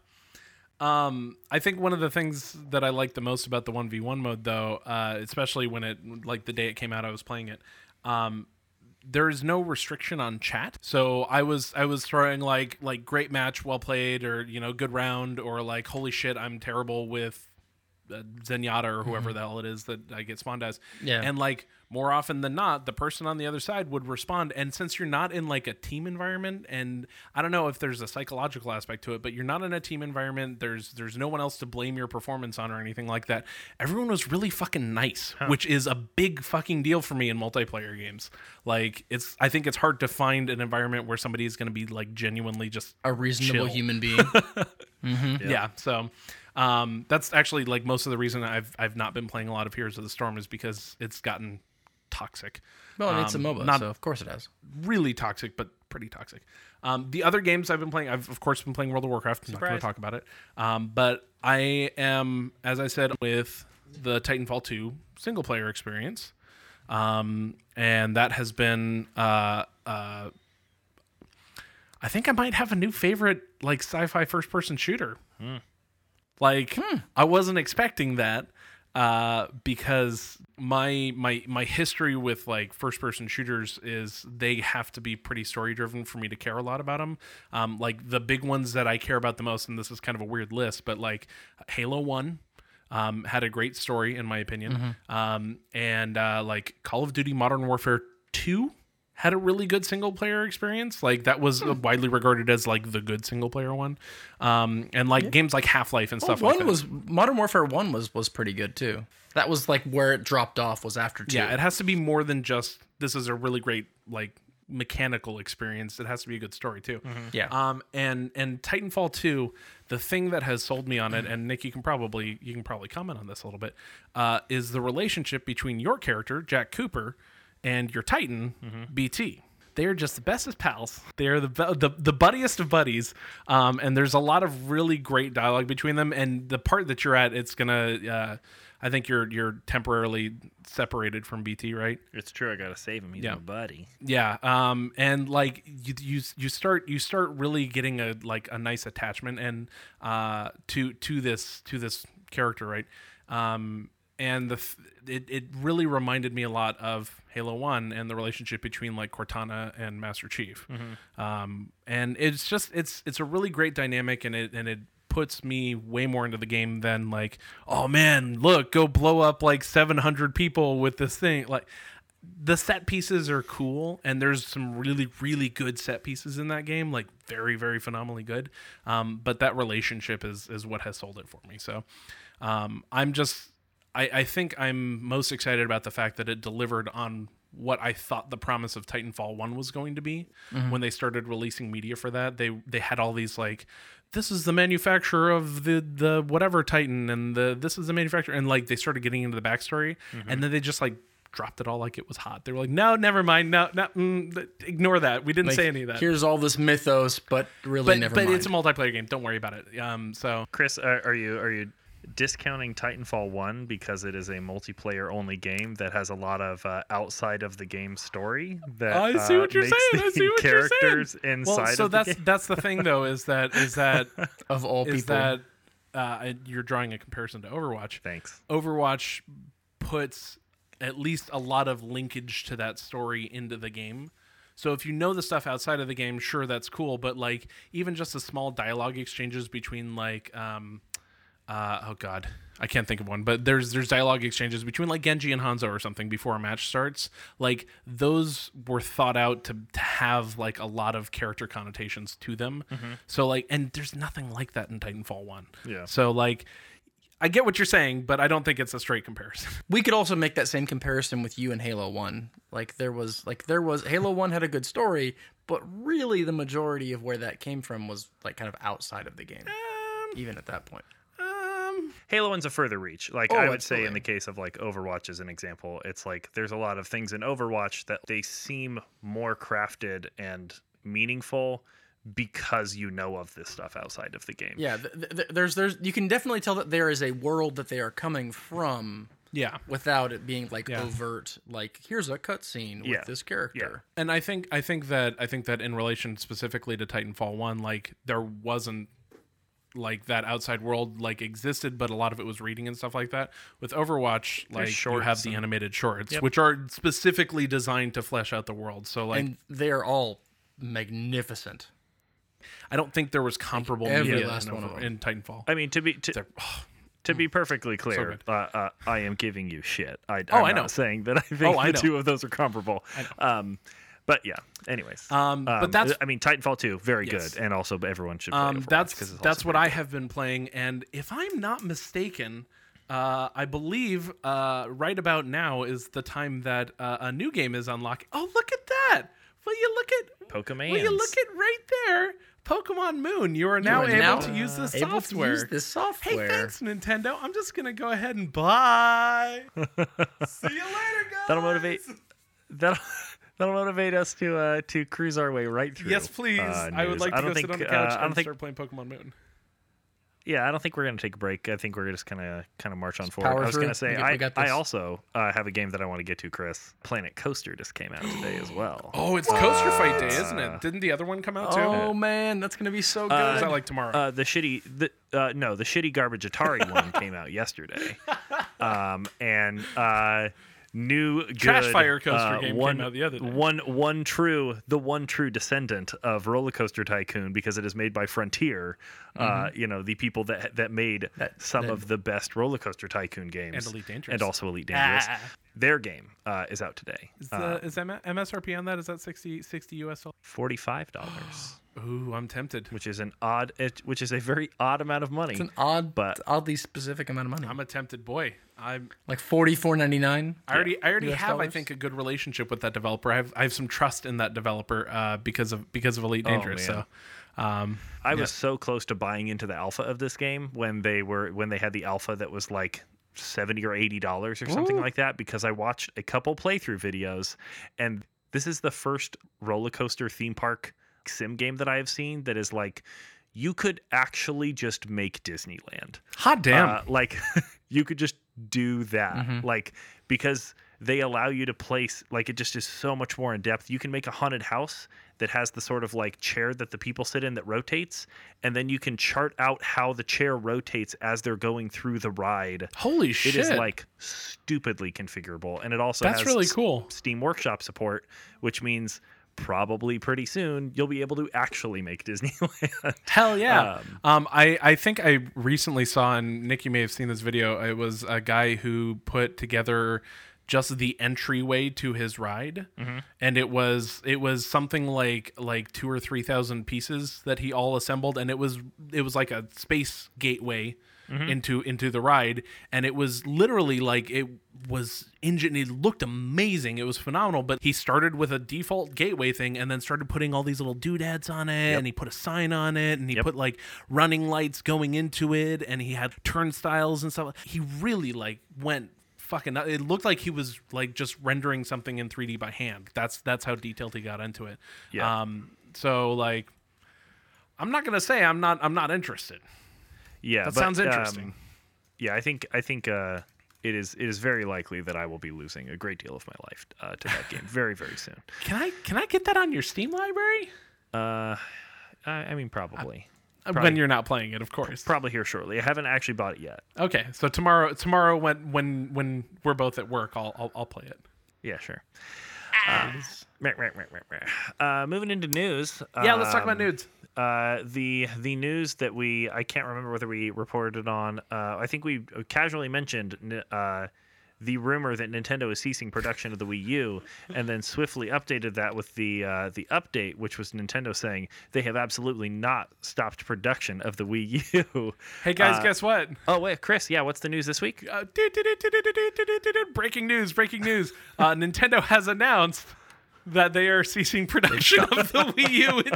Um, I think one of the things that I like the most about the one v one mode, though, uh, especially when it like the day it came out, I was playing it. Um, there is no restriction on chat, so I was I was throwing like like great match, well played, or you know good round, or like holy shit, I'm terrible with uh, Zenyatta or whoever the hell it is that I get spawned as. Yeah. And like more often than not, the person on the other side would respond. And since you're not in like a team environment, and I don't know if there's a psychological aspect to it, but you're not in a team environment. There's there's no one else to blame your performance on or anything like that. Everyone was really fucking nice, which is a big fucking deal for me in multiplayer games. Like it's I think it's hard to find an environment where somebody is going to be like genuinely just A reasonable chill. human being. yeah. So um, that's actually like most of the reason I've I've not been playing a lot of Heroes of the Storm is because it's gotten toxic. well, and it's a Um, MOBA, not- so of course it has. Really toxic, but pretty toxic. Um, the other games I've been playing, I've of course been playing World of Warcraft. I'm not going to talk about it. Um, but I am, as I said, with the Titanfall 2 single player experience. Um, and that has been uh, uh, I think I might have a new favorite like sci-fi first person shooter. Like I wasn't expecting that uh, because my my my history with like first person shooters is they have to be pretty story driven for me to care a lot about them. Um, like the big ones that I care about the most, and this is kind of a weird list, but like Halo One. Um, had a great story in my opinion, um, and uh, like Call of Duty Modern Warfare Two had a really good single player experience. Like that was uh, widely regarded as like the good single player one. Um, and like games like Half Life and stuff like one that. was Modern Warfare One was was pretty good too. That was like where it dropped off was after two. yeah, it has to be more than just this is a really great like mechanical experience. It has to be a good story too. Yeah. Um, and and Titanfall 2, the thing that has sold me on it, and Nick, you can probably you can probably comment on this a little bit, uh, is the relationship between your character Jack Cooper and your Titan BT. They are just the bestest pals. They are the the the buddiest of buddies. Um, and there's a lot of really great dialogue between them. And the part that you're at, it's gonna. Uh, I think you're you're temporarily separated from BT, right? It's true. I gotta save him. He's Yeah. my buddy. Yeah, um, and like you, you, you start you start really getting a like a nice attachment and uh to to this to this character, right? Um, and the it it really reminded me a lot of Halo One and the relationship between like Cortana and Master Chief. Um, and it's just it's it's a really great dynamic, and it and it puts me way more into the game than like oh man look go blow up like 700 people with this thing. Like the set pieces are cool and there's some really really good set pieces in that game like very very phenomenally good. Um, but that relationship is is what has sold it for me. So um, i'm just I, I think i'm most excited about the fact that it delivered on what i thought the promise of titanfall 1 was going to be when they started releasing media for that they they had all these like this is the manufacturer of the the whatever titan and the this is the manufacturer and like they started getting into the backstory and then they just like dropped it all like it was hot. They were like, no, never mind. No, no, mm, ignore that. We didn't Like, say any of that. Here's all this mythos, but really but never but mind. it's a multiplayer game. Don't worry about it. Um, so Chris, are, are you are you discounting Titanfall One because it is a multiplayer only game that has a lot of uh, outside of the game story? That I see uh, what you're makes saying. I the see what you're saying. characters inside. well, so of the that's game? that's the thing though is that is that of all is people. that uh, you're drawing a comparison to Overwatch. Thanks. Overwatch puts at least a lot of linkage to that story into the game. So if you know the stuff outside of the game, sure that's cool, but like even just the small dialogue exchanges between like um uh oh god, I can't think of one, but there's there's dialogue exchanges between like Genji and Hanzo or something before a match starts. Like those were thought out to to have like a lot of character connotations to them. So like and there's nothing like that in Titanfall 1. Yeah. So like I get what you're saying, but I don't think it's a straight comparison. we could also make that same comparison with you and Halo 1. Like there was like there was Halo 1 had a good story, but really the majority of where that came from was like kind of outside of the game. even at that point. Halo One's a further reach. Like Oh, I would say, in the case of like Overwatch as an example, it's like there's a lot of things in Overwatch that they seem more crafted and meaningful because you know of this stuff outside of the game. Yeah, th- th- there's there's you can definitely tell that there is a world that they are coming from yeah. without it being like Yeah. overt like here's a cutscene with Yeah. this character. Yeah. And I think I think that I think that in relation specifically to Titanfall 1, like there wasn't like that outside world like existed, but a lot of it was reading and stuff like that. With Overwatch, like you have the animated shorts, Yep. which are specifically designed to flesh out the world. So like And they are all magnificent. I don't think there was comparable every media last in, one Over- in Titanfall. I mean, to be to, oh, to be perfectly clear, good. uh, uh, I am giving you shit. I, Oh, I'm I not know. saying that I think Oh, the I two of those are comparable. Um, but yeah. Anyways, Um, but that's I mean, Titanfall 2, very Yes. good, and also everyone should play um, Overwatch that's 'cause it's that's what very I have been playing, and if I'm not mistaken, uh, I believe uh, right about now is the time that uh, a new game is unlocking. Oh, look at that! Will you look at Pokemon? Will you look at right there? Pokemon Moon. You are now are able now to use this able software. to use this software. Hey, thanks, Nintendo. I'm just gonna go ahead and buy. See you later, guys. That'll motivate. That'll that'll motivate us to uh, to cruise our way right through. Yes, please. uh, I would like to I don't go think, sit on the uh, couch I don't and think. start playing Pokemon Moon. Yeah, I don't think we're gonna take a break. I think we're just gonna kind of march on forward. I was through. gonna say I, I also uh, have a game that I want to get to. Chris, Planet Coaster just came out today as well. Oh, it's Coaster Fight Day, isn't it? Didn't the other one come out too? Oh man, that's gonna be so good. Or is that like tomorrow? Uh, the shitty, the uh, no, the shitty garbage Atari one came out yesterday, um, and uh, new good, Trash Fire Coaster uh, game came one, out the other day. One, one true, the one true descendant of Roller Coaster Tycoon because it is made by Frontier. Uh, you know, the people that that made Mm-hmm. That- some that- of the best Roller Coaster Tycoon games, And Elite Dangerous. and also Elite Dangerous. Ah. Their game uh, is out today. is, Uh, the, is that MSRP on that? Is that 60, 60 US dollars? Forty-five dollars, Ooh, I'm tempted. which is an odd, it, which is a very odd amount of money. It's an odd, But- oddly specific amount of money. I'm a tempted boy. I'm. like forty four ninety nine. I already, I already US have, I think, a good relationship with that developer. I have, I have some trust in that developer uh, because of because of Elite Dangerous. Oh, man. so, um, I was so close to buying into the alpha of this game when they were when they had the alpha that was like seventy or eighty dollars or something like that because I watched a couple playthrough videos and this is the first roller coaster theme park sim game that I have seen that is like you could actually just make Disneyland. hot damn. Uh, like you could just do that. Like because they allow you to place like it just is so much more in depth. You can make a haunted house that has the sort of like chair that the people sit in that rotates and then you can chart out how the chair rotates as they're going through the ride. Holy It shit! is like stupidly configurable and it also That's has really cool. Steam Workshop support, which means probably pretty soon you'll be able to actually make Disneyland. Hell yeah. Um, Um, I, I think I recently saw, and Nick, you may have seen this video. It was a guy who put together just the entryway to his ride, and it was it was something like like two or three thousand pieces that he all assembled, and it was it was like a space gateway. Into into the ride. And it was literally like it was engine it looked amazing. It was phenomenal. But he started with a default gateway thing and then started putting all these little doodads on it. And he put a sign on it and he Yep. put like running lights going into it. And he had turnstiles and stuff. He really like went fucking it looked like he was like just rendering something in 3d by hand. That's that's how detailed he got into it. Yeah. um so like i'm not gonna say i'm not i'm not interested Yeah, That but, sounds interesting. um, yeah, I think I think uh, it is it is very likely that I will be losing a great deal of my life uh, to that game very very soon. can i can i get that on your steam library Uh, I, I mean probably Uh, Probably- when you're not playing it of course probably here shortly. I haven't actually bought it yet. okay so tomorrow tomorrow when when when we're both at work i'll i'll, I'll play it Yeah, sure. Uh, meh, meh. Uh, moving into news. yeah let's talk about um, nudes uh, the the news that we I can't remember whether we reported on. Uh, I think we casually mentioned uh, the rumor that Nintendo is ceasing production of the Wii U, and then swiftly updated that with the the update, which was Nintendo saying they have absolutely not stopped production of the Wii U. Hey guys, guess what? Oh wait, Chris, yeah, what's the news this week? Breaking news! Breaking news! Nintendo has announced that they are ceasing production of the wii u in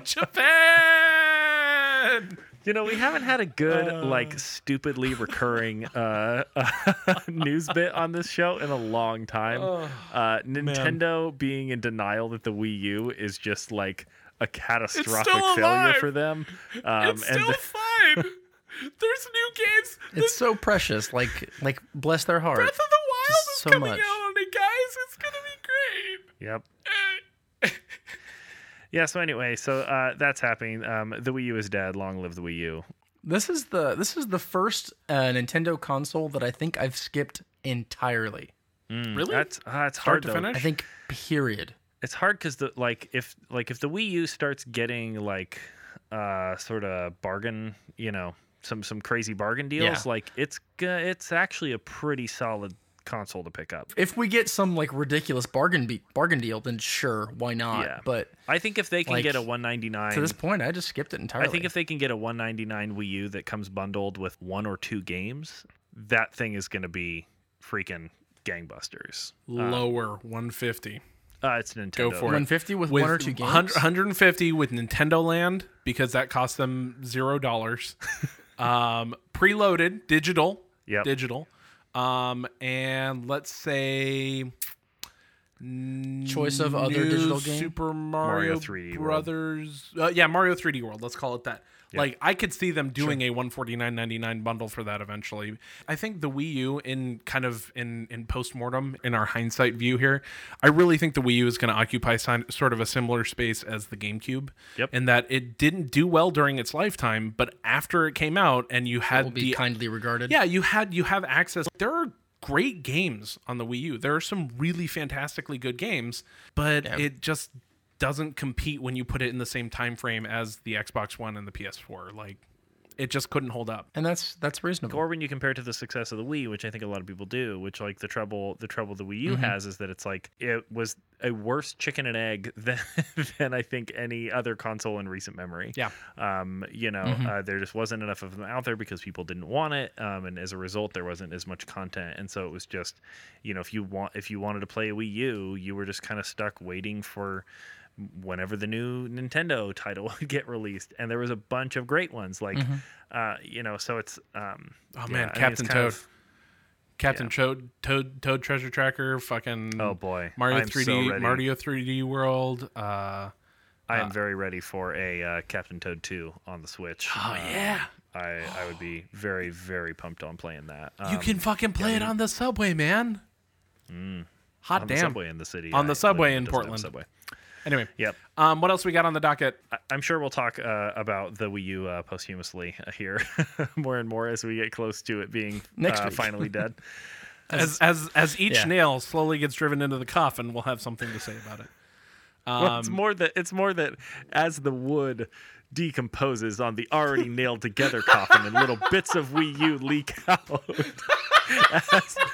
japan You know, we haven't had a good, Uh. like, stupidly recurring uh, news bit on this show in a long time. Oh, uh, Nintendo being in denial that the Wii U is just like a catastrophic failure for them. Um, it's still the- fine there's new games It's so precious. Like like bless their heart. breath of the wild Just is so coming much. out on it guys it's gonna be great. yep. great Yeah. So anyway, so uh, that's happening. Um, the Wii U is dead. Long live the Wii U. This is the this is the first uh, Nintendo console that I think I've skipped entirely. really That's uh, it's Start hard to though. finish? I think period. it's hard because the like if like if the Wii U starts getting like uh sort of bargain, you know, some some crazy bargain deals, Yeah. like it's g- it's actually a pretty solid console to pick up. If we get some like ridiculous bargain be- bargain deal, then sure, why not? Yeah. But I think if they can Like, get a 199 to this point, I just skipped it entirely. I think if they can get a 199 Wii U that comes bundled with one or two games, that thing is going to be freaking gangbusters. Lower 150. Uh, it's Nintendo. Go for it. 150 with, With one or two games. 100 150 with Nintendo Land because that cost them zero dollars. um, preloaded, digital, Yeah. digital. Um, and let's say Choice of other digital game? Super Mario, 3D World. Brothers. Uh, yeah, Mario 3D World. Let's call it that. Like I could see them doing a 149.99 bundle for that eventually. I think the Wii U in kind of in in postmortem in our hindsight view here, I really think the Wii U is going to occupy si- sort of a similar space as the GameCube. Yep. In that it didn't do well during its lifetime, but after it came out and you had will be the kindly regarded. yeah, you had you have access. There are great games on the Wii U. There are some really fantastically good games, but it just doesn't compete when you put it in the same time frame as the Xbox One and the PS4. Like it just couldn't hold up. and that's that's reasonable. or when you compare it to the success of the Wii, which I think a lot of people do, which like the trouble the trouble the Wii U has is that it's like it was a worse chicken and egg than than I think any other console in recent memory. Yeah. Um, you know, uh, there just wasn't enough of them out there because people didn't want it, um, and as a result, there wasn't as much content, and so it was just, you know, if you want if you wanted to play a Wii U, you were just kind of stuck waiting for whenever the new Nintendo title would get released, and there was a bunch of great ones like, uh, you know, so it's um, Oh yeah, man, I mean, Captain Toad. of- Captain Toad, Toad, Toad Treasure Tracker, fucking Oh boy, Mario 3D, ready. Mario 3D World. Uh, I am very ready for a uh, Captain Toad 2 on the Switch. oh yeah, I, I would be very very pumped on playing that. you Um, can fucking play it on the subway, man. Hot on the damn. subway in the city. On the subway in it doesn't have a Portland. Subway. Anyway, Yep. um, what else we got on the docket? I- I'm sure we'll talk uh, about the Wii U uh, posthumously uh, here more and more as we get close to it being Next uh, finally dead. as as as each Yeah. nail slowly gets driven into the coffin, we'll have something to say about it. Well, it's Um, more that it's more that as the wood decomposes on the already nailed together coffin and little bits of Wii U leak out.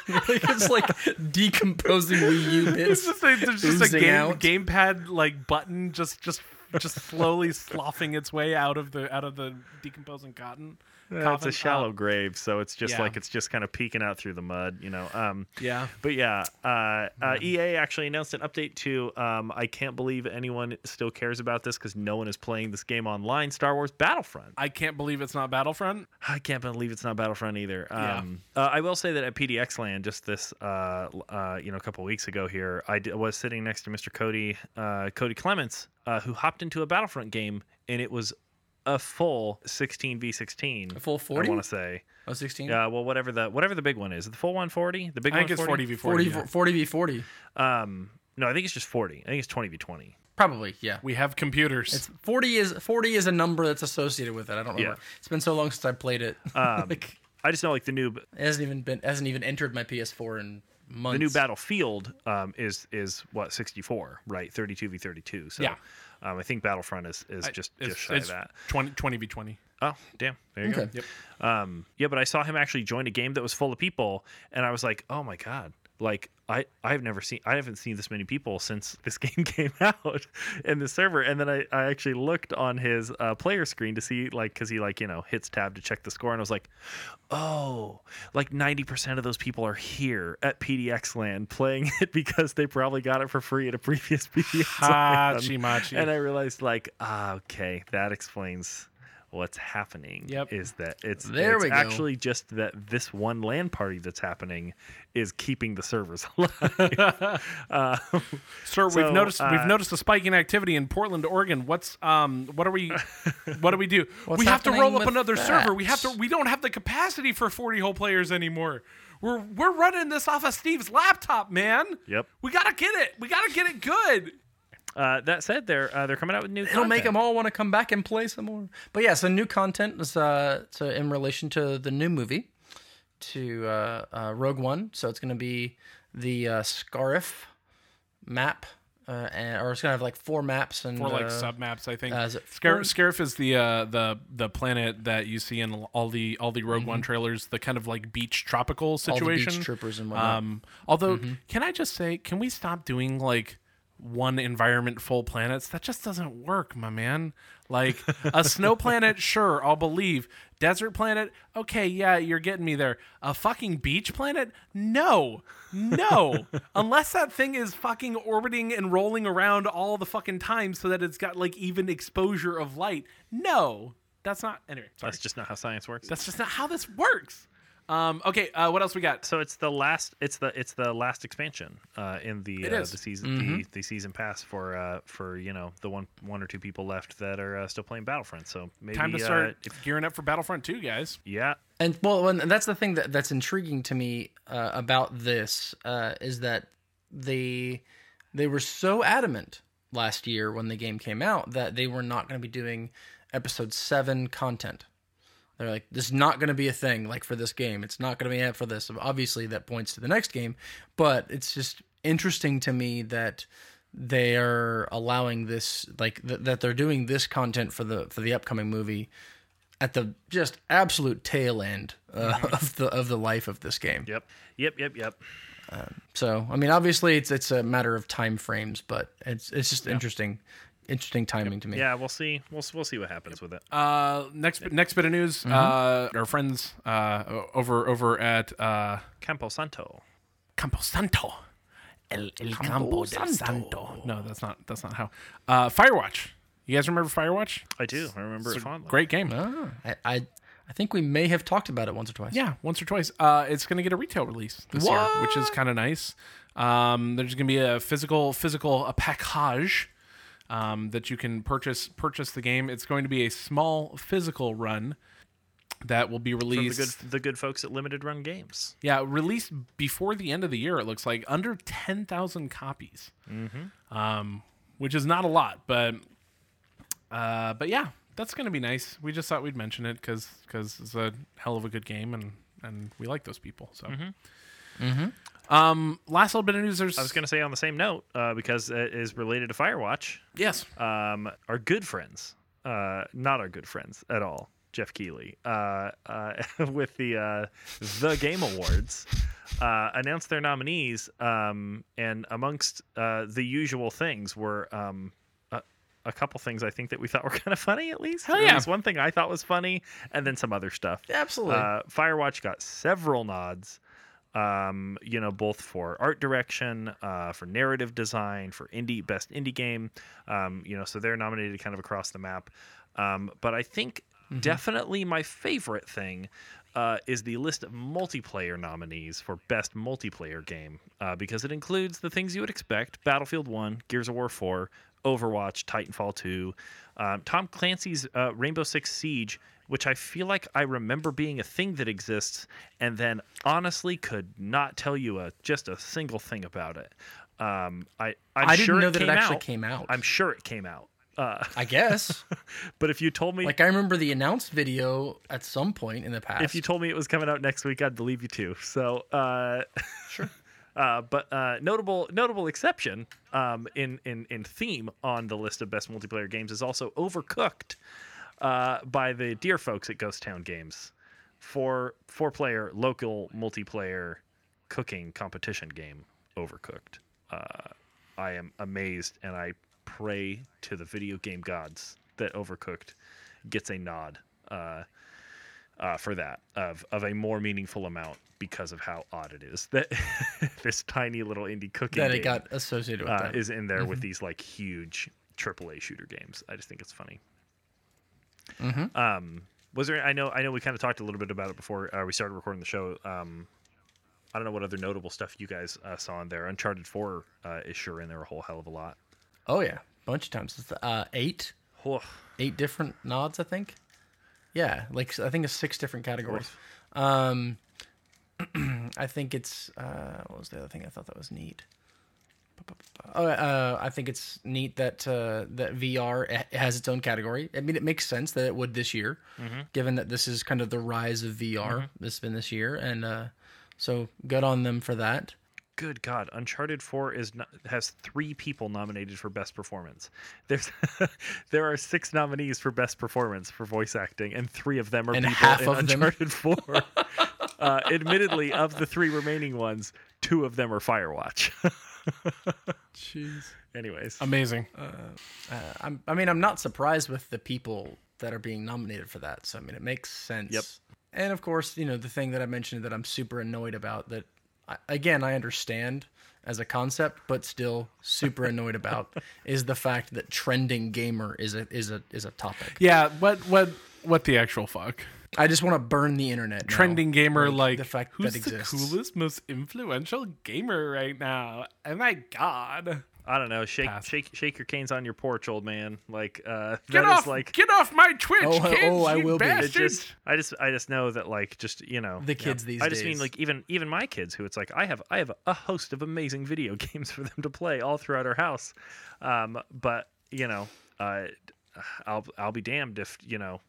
it's like decomposing Wii U It's bits. just a, there's just a game, gamepad like button just just just slowly sloughing its way out of the out of the decomposing cotton. It's a shallow Uh, grave, so it's just yeah. like it's just kind of peeking out through the mud, you know. Um, yeah. But yeah, uh, uh, EA actually announced an update to. Um, I can't believe anyone still cares about this because no one is playing this game online. Star Wars Battlefront. I can't believe it's not Battlefront. I can't believe it's not Battlefront either. Yeah. Um, uh, I will say that at PDX LAN, just this, uh, uh, you know, a couple weeks ago here, I d- was sitting next to Mr. Cody, uh, Cody Clements, uh, who hopped into a Battlefront game, and it was a full 16 v 16. A full 40. I want to say. Oh, 16? Yeah, well, whatever the whatever the big one is, the full 140, the big I think it's 140? 40 v 40. 40, 40 v 40. Um, no, I think it's just 40. I think it's 20 v 20. Probably, yeah. We have computers. It's 40 is 40 is a number that's associated with it. I don't remember. Yeah. It's been so long since I played it. Um, like, I just know like the new it hasn't even been hasn't even entered my PS4 in months. the new Battlefield um, is is what 64, right? 32 v 32. So Yeah. Um, I think Battlefront is is I- just it's, just shy it's of that. 20, 20 v 20. Oh, damn. There you Okay. go. Yep. Um, yeah, but I saw him actually join a game that was full of people, and I was like, oh my god. Like I, I've never seen I haven't seen this many people since this game came out in the server and then I, I actually looked on his uh, player screen to see like because he like you know hits tab to check the score and I was like oh like 90% of those people are here at PDX LAN playing it because they probably got it for free at a previous PDX LAN. Machi. And I realized, like, ah, okay, that explains what's happening. Yep. Is that it's, There it's we go. actually just that this one LAN party that's happening is keeping the servers alive. uh, Sir, So, we've noticed uh, we've noticed a spike in activity in Portland, Oregon. What's um what are we what do we do? We have to roll up another that? server. We have to we don't have the capacity for 40 whole players anymore. We're we're running this off of Steve's laptop, man. Yep. We got to get it. We got to get it good. Uh, that said, they're uh, they're coming out with new. It'll make them all want to come back and play some more. But yeah, so new content is uh, so in relation to the new movie, to uh, uh, Rogue One. So it's going to be the uh, Scarif map uh, and, or it's gonna have like four maps and Or like uh, sub maps, I think. uh, is it Scar- Scarif is the uh, the the planet that you see in all the all the Rogue One trailers. The kind of like beach tropical Mm-hmm. all the beach situation. troopers and whatnot. Um, although, Mm-hmm. can I just say, can we stop doing like one environment full planets? That just doesn't work, my man. Like a snow planet, sure, I'll believe. Desert planet, okay, yeah, you're getting me there. A fucking beach planet? No, no. Unless that thing is fucking orbiting and rolling around all the fucking time so that it's got like even exposure of light. No, that's not. Anyway, sorry. That's just not how science works. That's just not how this works. Um, okay, uh, what else we got? so it's the last. It's the it's the last expansion uh, in the uh, the season the, the season pass for uh, for you know the one one or two people left that are uh, still playing Battlefront. So maybe Time to uh, start if- gearing up for Battlefront 2, guys. yeah, And well, and that's the thing that that's intriguing to me uh, about this uh, is that they they were so adamant last year when the game came out that they were not going to be doing episode seven content. They're like, this is not going to be a thing like for this game. It's not going to be it for this. Obviously, that points to the next game, but it's just interesting to me that they are allowing this like th- that they're doing this content for the for the upcoming movie at the just absolute tail end uh, of the of the life of this game. yep, yep, yep, yep. So I mean, obviously it's it's a matter of time frames, but it's it's just interesting, interesting timing to me. Yeah, we'll see. We'll we'll see what happens with it. Uh, next next bit of news. Uh, our friends uh, over over at uh, Campo Santo. Campo Santo. El, el Campo del Santo. No, that's not that's not how. Uh, Firewatch. You guys remember Firewatch? I do. I remember It's it a fondly. great game. Ah, I, I I think we may have talked about it once or twice. Yeah, once or twice. Uh, it's going to get a retail release this year, which is kind of nice. Um, there's going to be a physical physical a package um, that you can purchase purchase the game. It's going to be a small physical run that will be From the released. good the good folks at Limited Run Games. Yeah, released before the end of the year. It looks like under ten thousand copies, mm-hmm. um, which is not a lot, but uh, but yeah, that's gonna be nice. We just thought we'd mention it because it's a hell of a good game, and and we like those people. So, um, last little bit of news. There's I was going to say on the same note uh, because it is related to Firewatch. yes, um, our good friends, uh, not our good friends at all, Geoff Keighley, uh, uh, with the uh, the Game Awards, uh, announced their nominees, um, and amongst uh, the usual things were. Um, a, a couple things I think that we thought were kind of funny, at least. Hell yeah. least one thing I thought was funny, and then some other stuff. absolutely. Uh, Firewatch got several nods, um, you know, both for art direction, uh, for narrative design, for indie best indie game. Um, you know, so they're nominated kind of across the map. Um, but I think definitely my favorite thing uh, is the list of multiplayer nominees for best multiplayer game uh, because it includes the things you would expect: Battlefield One, Gears of War Four, Overwatch, Titanfall 2, um, Tom Clancy's uh, Rainbow Six Siege, which I feel like I remember being a thing that exists, and then honestly could not tell you a just a single thing about it. Um, I I'm I didn't sure know it that it came actually out. came out. I'm sure it came out. Uh, I guess. but if you told me like I remember the announced video at some point in the past. if you told me it was coming out next week, I'd believe you too. So uh, Sure. Uh, but uh, notable notable exception um, in, in in theme on the list of best multiplayer games is also Overcooked uh, by the dear folks at Ghost Town Games, four four player local multiplayer cooking competition game. Overcooked. Uh, I am amazed, and I pray to the video game gods that Overcooked gets a nod. Uh, uh, for that of of a more meaningful amount because of how odd it is that this tiny little indie cooking that it game, got associated with uh, that. is in there with these like huge AAA shooter games. I just think it's funny. Um, was there? I know. I know. We kind of talked a little bit about it before uh, we started recording the show. Um, I don't know what other notable stuff you guys uh, saw in there. Uncharted Four uh, is sure in there a whole hell of a lot. oh yeah, bunch of times. It's uh, eight, Oh, eight different nods, I think. Yeah, like I think it's six different categories. Um, I think it's uh, what was the other thing I thought that was neat? Oh, uh, I think it's neat that uh, that VR has its own category. I mean, it makes sense that it would this year, given that this is kind of the rise of VR. This has been this year, and uh, so good on them for that. good God, Uncharted Four is has three people nominated for best performance. There's there are six nominees for best performance for voice acting, and three of them are And people half in Uncharted Four. uh, admittedly, of the three remaining ones, two of them are Firewatch. Jeez. Anyways, Amazing. Uh, I'm, I mean, I'm not surprised with the people that are being nominated for that. So I mean, it makes sense. Yep. And of course, you know, the thing that I mentioned that I'm super annoyed about that, I, again, I understand as a concept, but still super annoyed about is the fact that trending gamer is a is a is a topic. Yeah. What what what the actual fuck? I just want to burn the internet. now. Trending gamer like, the fact who's that the exists. coolest, most influential gamer right now? Oh my god! I don't know. Shake Pass. shake shake your canes on your porch, old man. Like uh, Get that off! is like get off my Twitch, Oh, kids! oh, I you will be. It it bastards. just I just I just know that like just you know The yeah. kids these days. I just mean days. like even even my kids who it's like I have I have a host of amazing video games for them to play all throughout our house, um, but you know uh, I'll I'll be damned if you know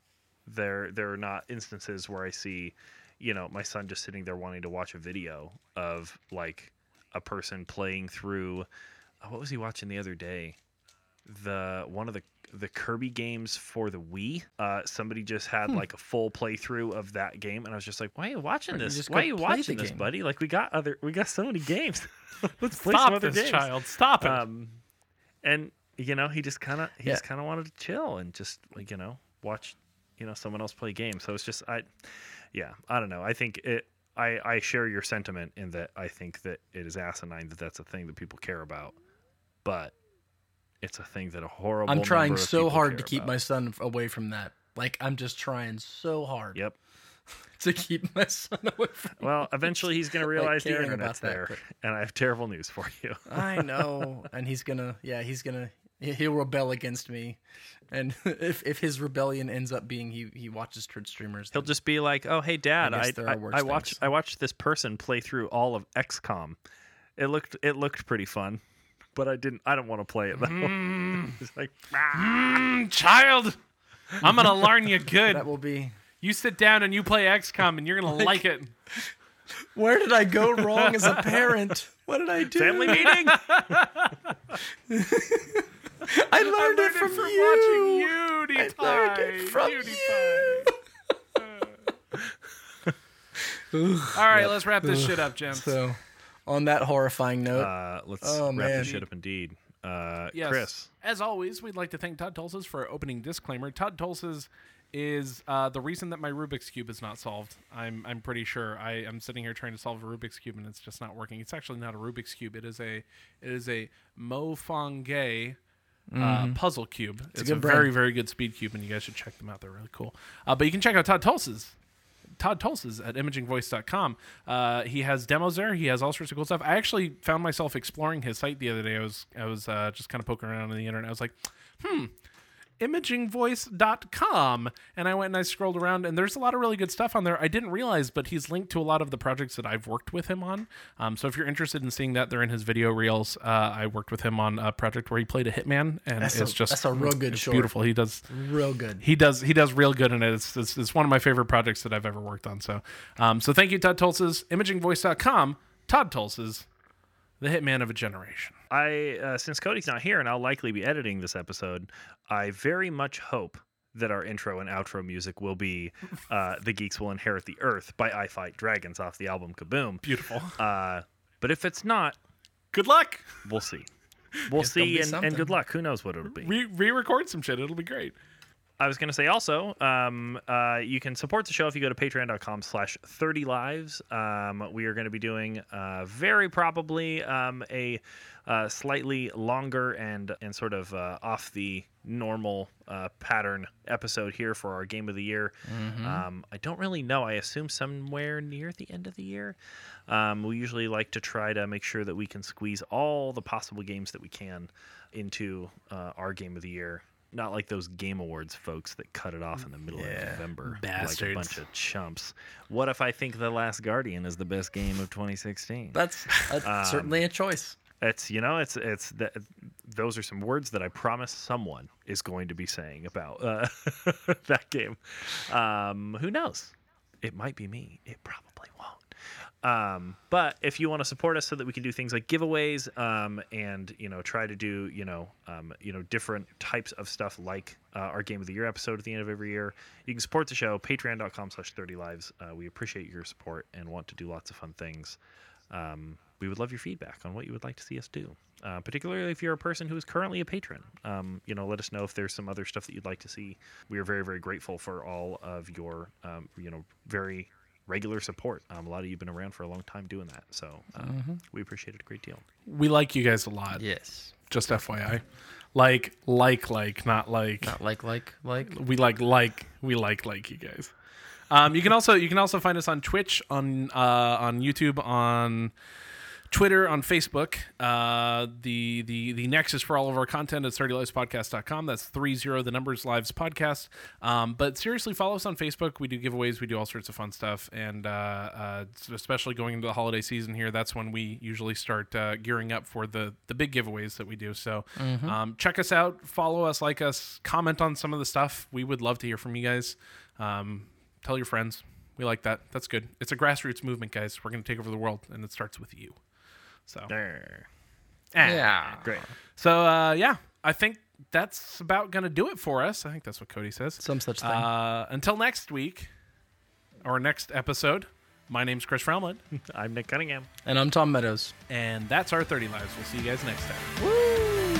there there are not instances where I see you know my son just sitting there wanting to watch a video of like a person playing through uh, what was he watching the other day the one of the the Kirby games for the Wii. Uh, somebody just had like a full playthrough of that game, and I was just like, "Why are you watching Why don't you this? Why are you watching this, game?" buddy? Like we got other, we got so many games. Let's play some Stop other this games." child! Stop it! Um, and you know, he just kind of he Yeah. just kind of wanted to chill and just like you know watch you know someone else play games. So it's just I, yeah, I don't know. I think it. I, I share your sentiment in that I think that it is asinine that that's a thing that people care about, but it's a thing that a horrible. I'm trying so hard to keep about. my son away from that. Like I'm just trying so hard Yep. to keep my son away from. Well, eventually he's going to realize the internet's about that, there, but- and I have terrible news for you. I know, and he's gonna, yeah, he's gonna, he'll rebel against me, and if if his rebellion ends up being he he watches Twitch streamers, He'll then- just be like, "Oh, hey, Dad, I I there I, I watched. I watched this person play through all of XCOM. It looked it looked pretty fun, but I didn't. I don't want to play it though. it's like Mm, child, I'm gonna learn you good. that will be. You sit down and you play XCOM, and you're gonna like it. Where did I go wrong as a parent? What did I do? family meeting. I learned, it from, you. watching I PewDiePie. learned it from PewDiePie. All right, let's wrap this shit up, gents. So, on that horrifying note, Uh, let's Oh, wrap man. this shit up indeed. Uh, Yes. Chris, As always, we'd like to thank Todd Tulsas for our opening disclaimer. Todd Tulses is uh, the reason that my Rubik's cube is not solved. I'm I'm pretty sure. I am sitting here trying to solve a Rubik's cube and it's just not working. It's actually not a Rubik's cube. It is a it is a Mofangay uh, puzzle cube. It's, a, good brand. very very good speed cube, and you guys should check them out. They're really cool. Uh, but you can check out Todd Tulses. Todd Tulses at imagingvoice.com. Uh, he has demos there. He has all sorts of cool stuff. I actually found myself exploring his site the other day. I was I was uh, just kind of poking around on the internet. I was like, hmm, imagingvoice.com. And I went and I scrolled around, and there's a lot of really good stuff on there. I didn't realize, but he's linked to a lot of the projects that I've worked with him on. Um, so if you're interested in seeing that, they're in his video reels. Uh, I worked with him on a project where he played a hitman, and That's it's a- just that's a real good short. beautiful. He does real good. he does he does real good in it. It's, it's, it's one of my favorite projects that I've ever worked on. So um, so thank you, Todd Tulses, imagingvoice.com, Todd Tulses, the hitman of a generation. I uh, since Cody's not here and I'll likely be editing this episode, I very much hope that our intro and outro music will be uh, "The Geeks Will Inherit the Earth" by I Fight Dragons off the album Kaboom. Beautiful. Uh, but if it's not, Good luck. we'll see. We'll It's see, and, and good luck. Who knows what it'll be? Re re-record some shit. It'll be great. I was going to say also, um, uh, you can support the show if you go to patreon.com slash 30 lives. Um, we are going to be doing uh, very probably um, a uh, slightly longer and, and sort of uh, off the normal uh, pattern episode here for our game of the year. Um, I don't really know. I assume somewhere near the end of the year. Um, we usually like to try to make sure that we can squeeze all the possible games that we can into uh, our game of the year. Not like those game awards folks that cut it off in the middle of November like a bastards. bunch of chumps. What if I think The Last Guardian is the best game of 2016? That's, that's Um, certainly a choice. It's you know it's it's that those are some words that I promise someone is going to be saying about uh, that game. Um, who knows? It might be me. It probably won't. Um, but if you want to support us so that we can do things like giveaways um, and you know try to do you know um, you know different types of stuff like uh, our game of the year episode at the end of every year, you can support the show patreon.com slash 30 lives. Uh, we appreciate your support and want to do lots of fun things. Um, we would love your feedback on what you would like to see us do. Uh, particularly if you're a person who is currently a patron, um, you know, let us know if there's some other stuff that you'd like to see. We are very, very grateful for all of your, um, you know, very regular support. Um, a lot of you have been around for a long time doing that, so um, we appreciate it a great deal. We like you guys a lot. Yes. Just FYI. Like, like, like, not like. Not like, like, like. We like, like, we like, like you guys. Um, you can also you can also find us on Twitch, on uh, on YouTube, on Twitter, on Facebook. Uh, the the the nexus for all of our content is 30livespodcast.com. That's 30 the numbers lives podcast. Um, but seriously, follow us on Facebook. We do giveaways. We do all sorts of fun stuff. And uh, uh, especially going into the holiday season here, that's when we usually start uh, gearing up for the, the big giveaways that we do. So um, check us out, follow us, like us, comment on some of the stuff. We would love to hear from you guys. Um, tell your friends. We like that. That's good. It's a grassroots movement, guys. We're going to take over the world, and it starts with you. So, Yeah. Great. so uh, yeah, I think that's about going to do it for us. I think that's what Cody says. Some such thing. Uh, until next week or next episode, my name's Chris Fromlin, I'm Nick Cunningham. and I'm Tom Meadows. and that's our 30 Lives. We'll see you guys next time. Woo!